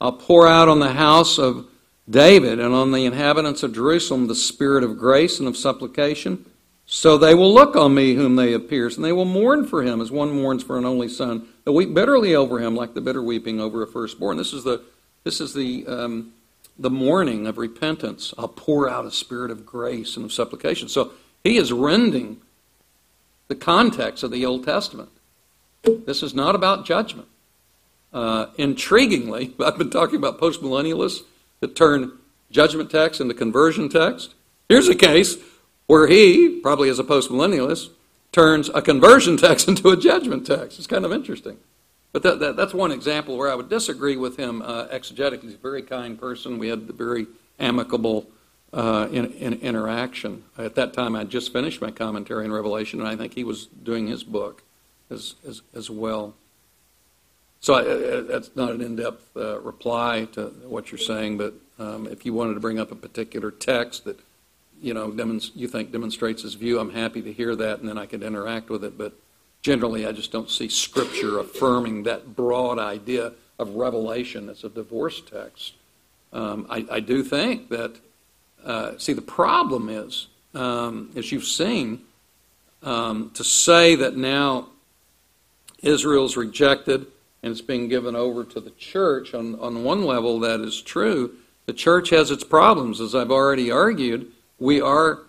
I'll pour out on the house of David and on the inhabitants of Jerusalem the spirit of grace and of supplication. So they will look on me whom they have pierced, and they will mourn for him as one mourns for an only son. They'll weep bitterly over him like the bitter weeping over a firstborn. This is the, this is the um, the mourning of repentance. I'll pour out a spirit of grace and of supplication. So he is rending the context of the Old Testament. This is not about judgment. Uh, intriguingly, I've been talking about postmillennialists that turn judgment text into conversion text. Here's a case where he, probably as a postmillennialist, turns a conversion text into a judgment text. It's kind of interesting. But that, that, that's one example where I would disagree with him uh, exegetically. He's a very kind person. We had a very amicable uh, in, in interaction. At that time, I had just finished my commentary on Revelation, and I think he was doing his book as, as, as well. So I, uh, that's not an in-depth uh, reply to what you're saying, but um, if you wanted to bring up a particular text that you know demonst- you think demonstrates his view, I'm happy to hear that, and then I could interact with it. But generally, I just don't see Scripture affirming that broad idea of revelation as a divorce text. Um, I, I, do think that. Uh, see, the problem is, um, as you've seen, um, to say that now Israel's rejected and it's being given over to the church. On, on one level, that is true. The church has its problems, as I've already argued. We are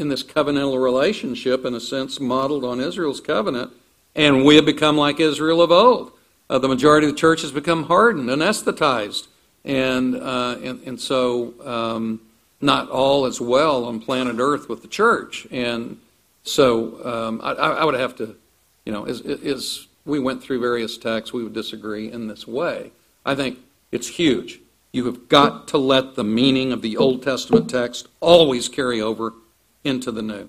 in this covenantal relationship, in a sense, modeled on Israel's covenant, and we have become like Israel of old. Uh, the majority of the church has become hardened, anesthetized, and, uh, and, and, so um, not all is well on planet Earth with the church. And so um, I, I, would have to, you know, is, is we went through various texts, we would disagree in this way. I think it's huge. You have got to let the meaning of the Old Testament text always carry over into the New.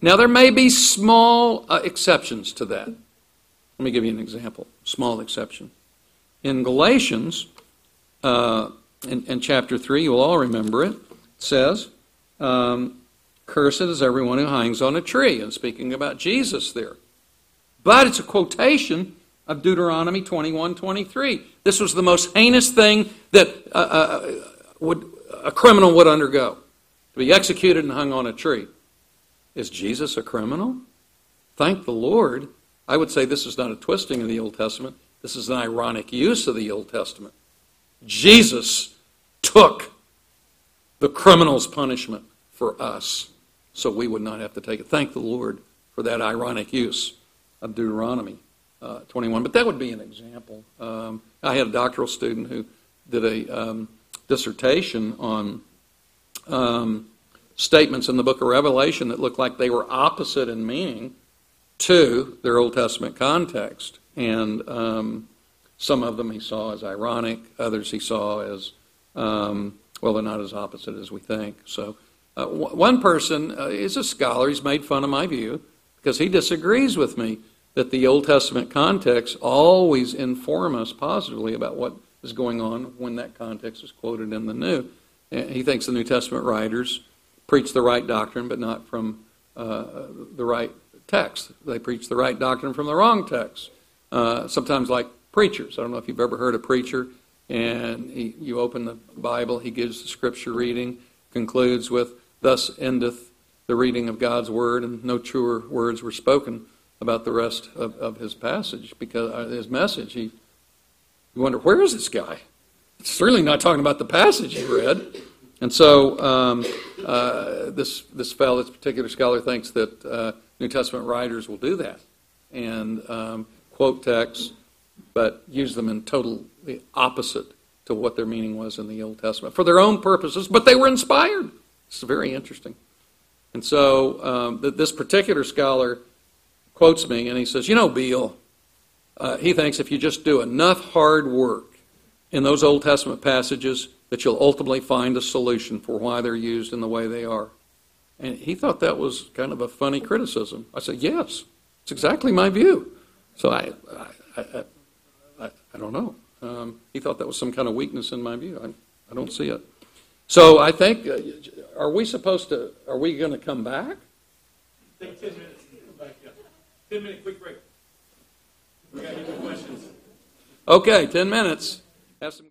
Now, there may be small uh, exceptions to that. Let me give you an example, small exception. In Galatians, uh, in, in, chapter 3, you will all remember it, it says, um, Cursed is everyone who hangs on a tree. And speaking about Jesus there. But it's a quotation of Deuteronomy 21 23. This was the most heinous thing that uh, uh, would, a criminal would undergo to be executed and hung on a tree. Is Jesus a criminal? Thank the Lord. I would say this is not a twisting of the Old Testament, this is an ironic use of the Old Testament. Jesus took the criminal's punishment for us so we would not have to take it. Thank the Lord for that ironic use of Deuteronomy uh, 21. But that would be an example. Um, I had a doctoral student who did a um, dissertation on um, statements in the book of Revelation that looked like they were opposite in meaning to their Old Testament context. And um, some of them he saw as ironic, others he saw as, um, well, they're not as opposite as we think. So, uh, w- one person uh, is a scholar, he's made fun of my view because he disagrees with me that the Old Testament context always inform us positively about what is going on when that context is quoted in the New. He thinks the New Testament writers preach the right doctrine, but not from uh, the right text. They preach the right doctrine from the wrong text. Uh, sometimes, like preachers. I don't know if you've ever heard a preacher, and he, you open the Bible, he gives the scripture reading, concludes with, Thus endeth the reading of God's word, and no truer words were spoken about the rest of, of his passage because uh, his message. He, you wonder where is this guy? Certainly not talking about the passage he read. And so um, uh, this this fellow, this particular scholar, thinks that uh, New Testament writers will do that and um, quote texts, but use them in totally opposite to what their meaning was in the Old Testament for their own purposes, but they were inspired. It's very interesting. And so um, this particular scholar quotes me and he says, You know, Beale, uh, he thinks if you just do enough hard work in those Old Testament passages, that you'll ultimately find a solution for why they're used in the way they are. And he thought that was kind of a funny criticism. I said, Yes, it's exactly my view. So I, I, I, I, I don't know. Um, he thought that was some kind of weakness in my view. I, I don't see it. So I think, uh, are we supposed to, are we going to come back? Take 10 minutes come back up. 10 minute quick break. We got any questions. Okay, 10 minutes. Have some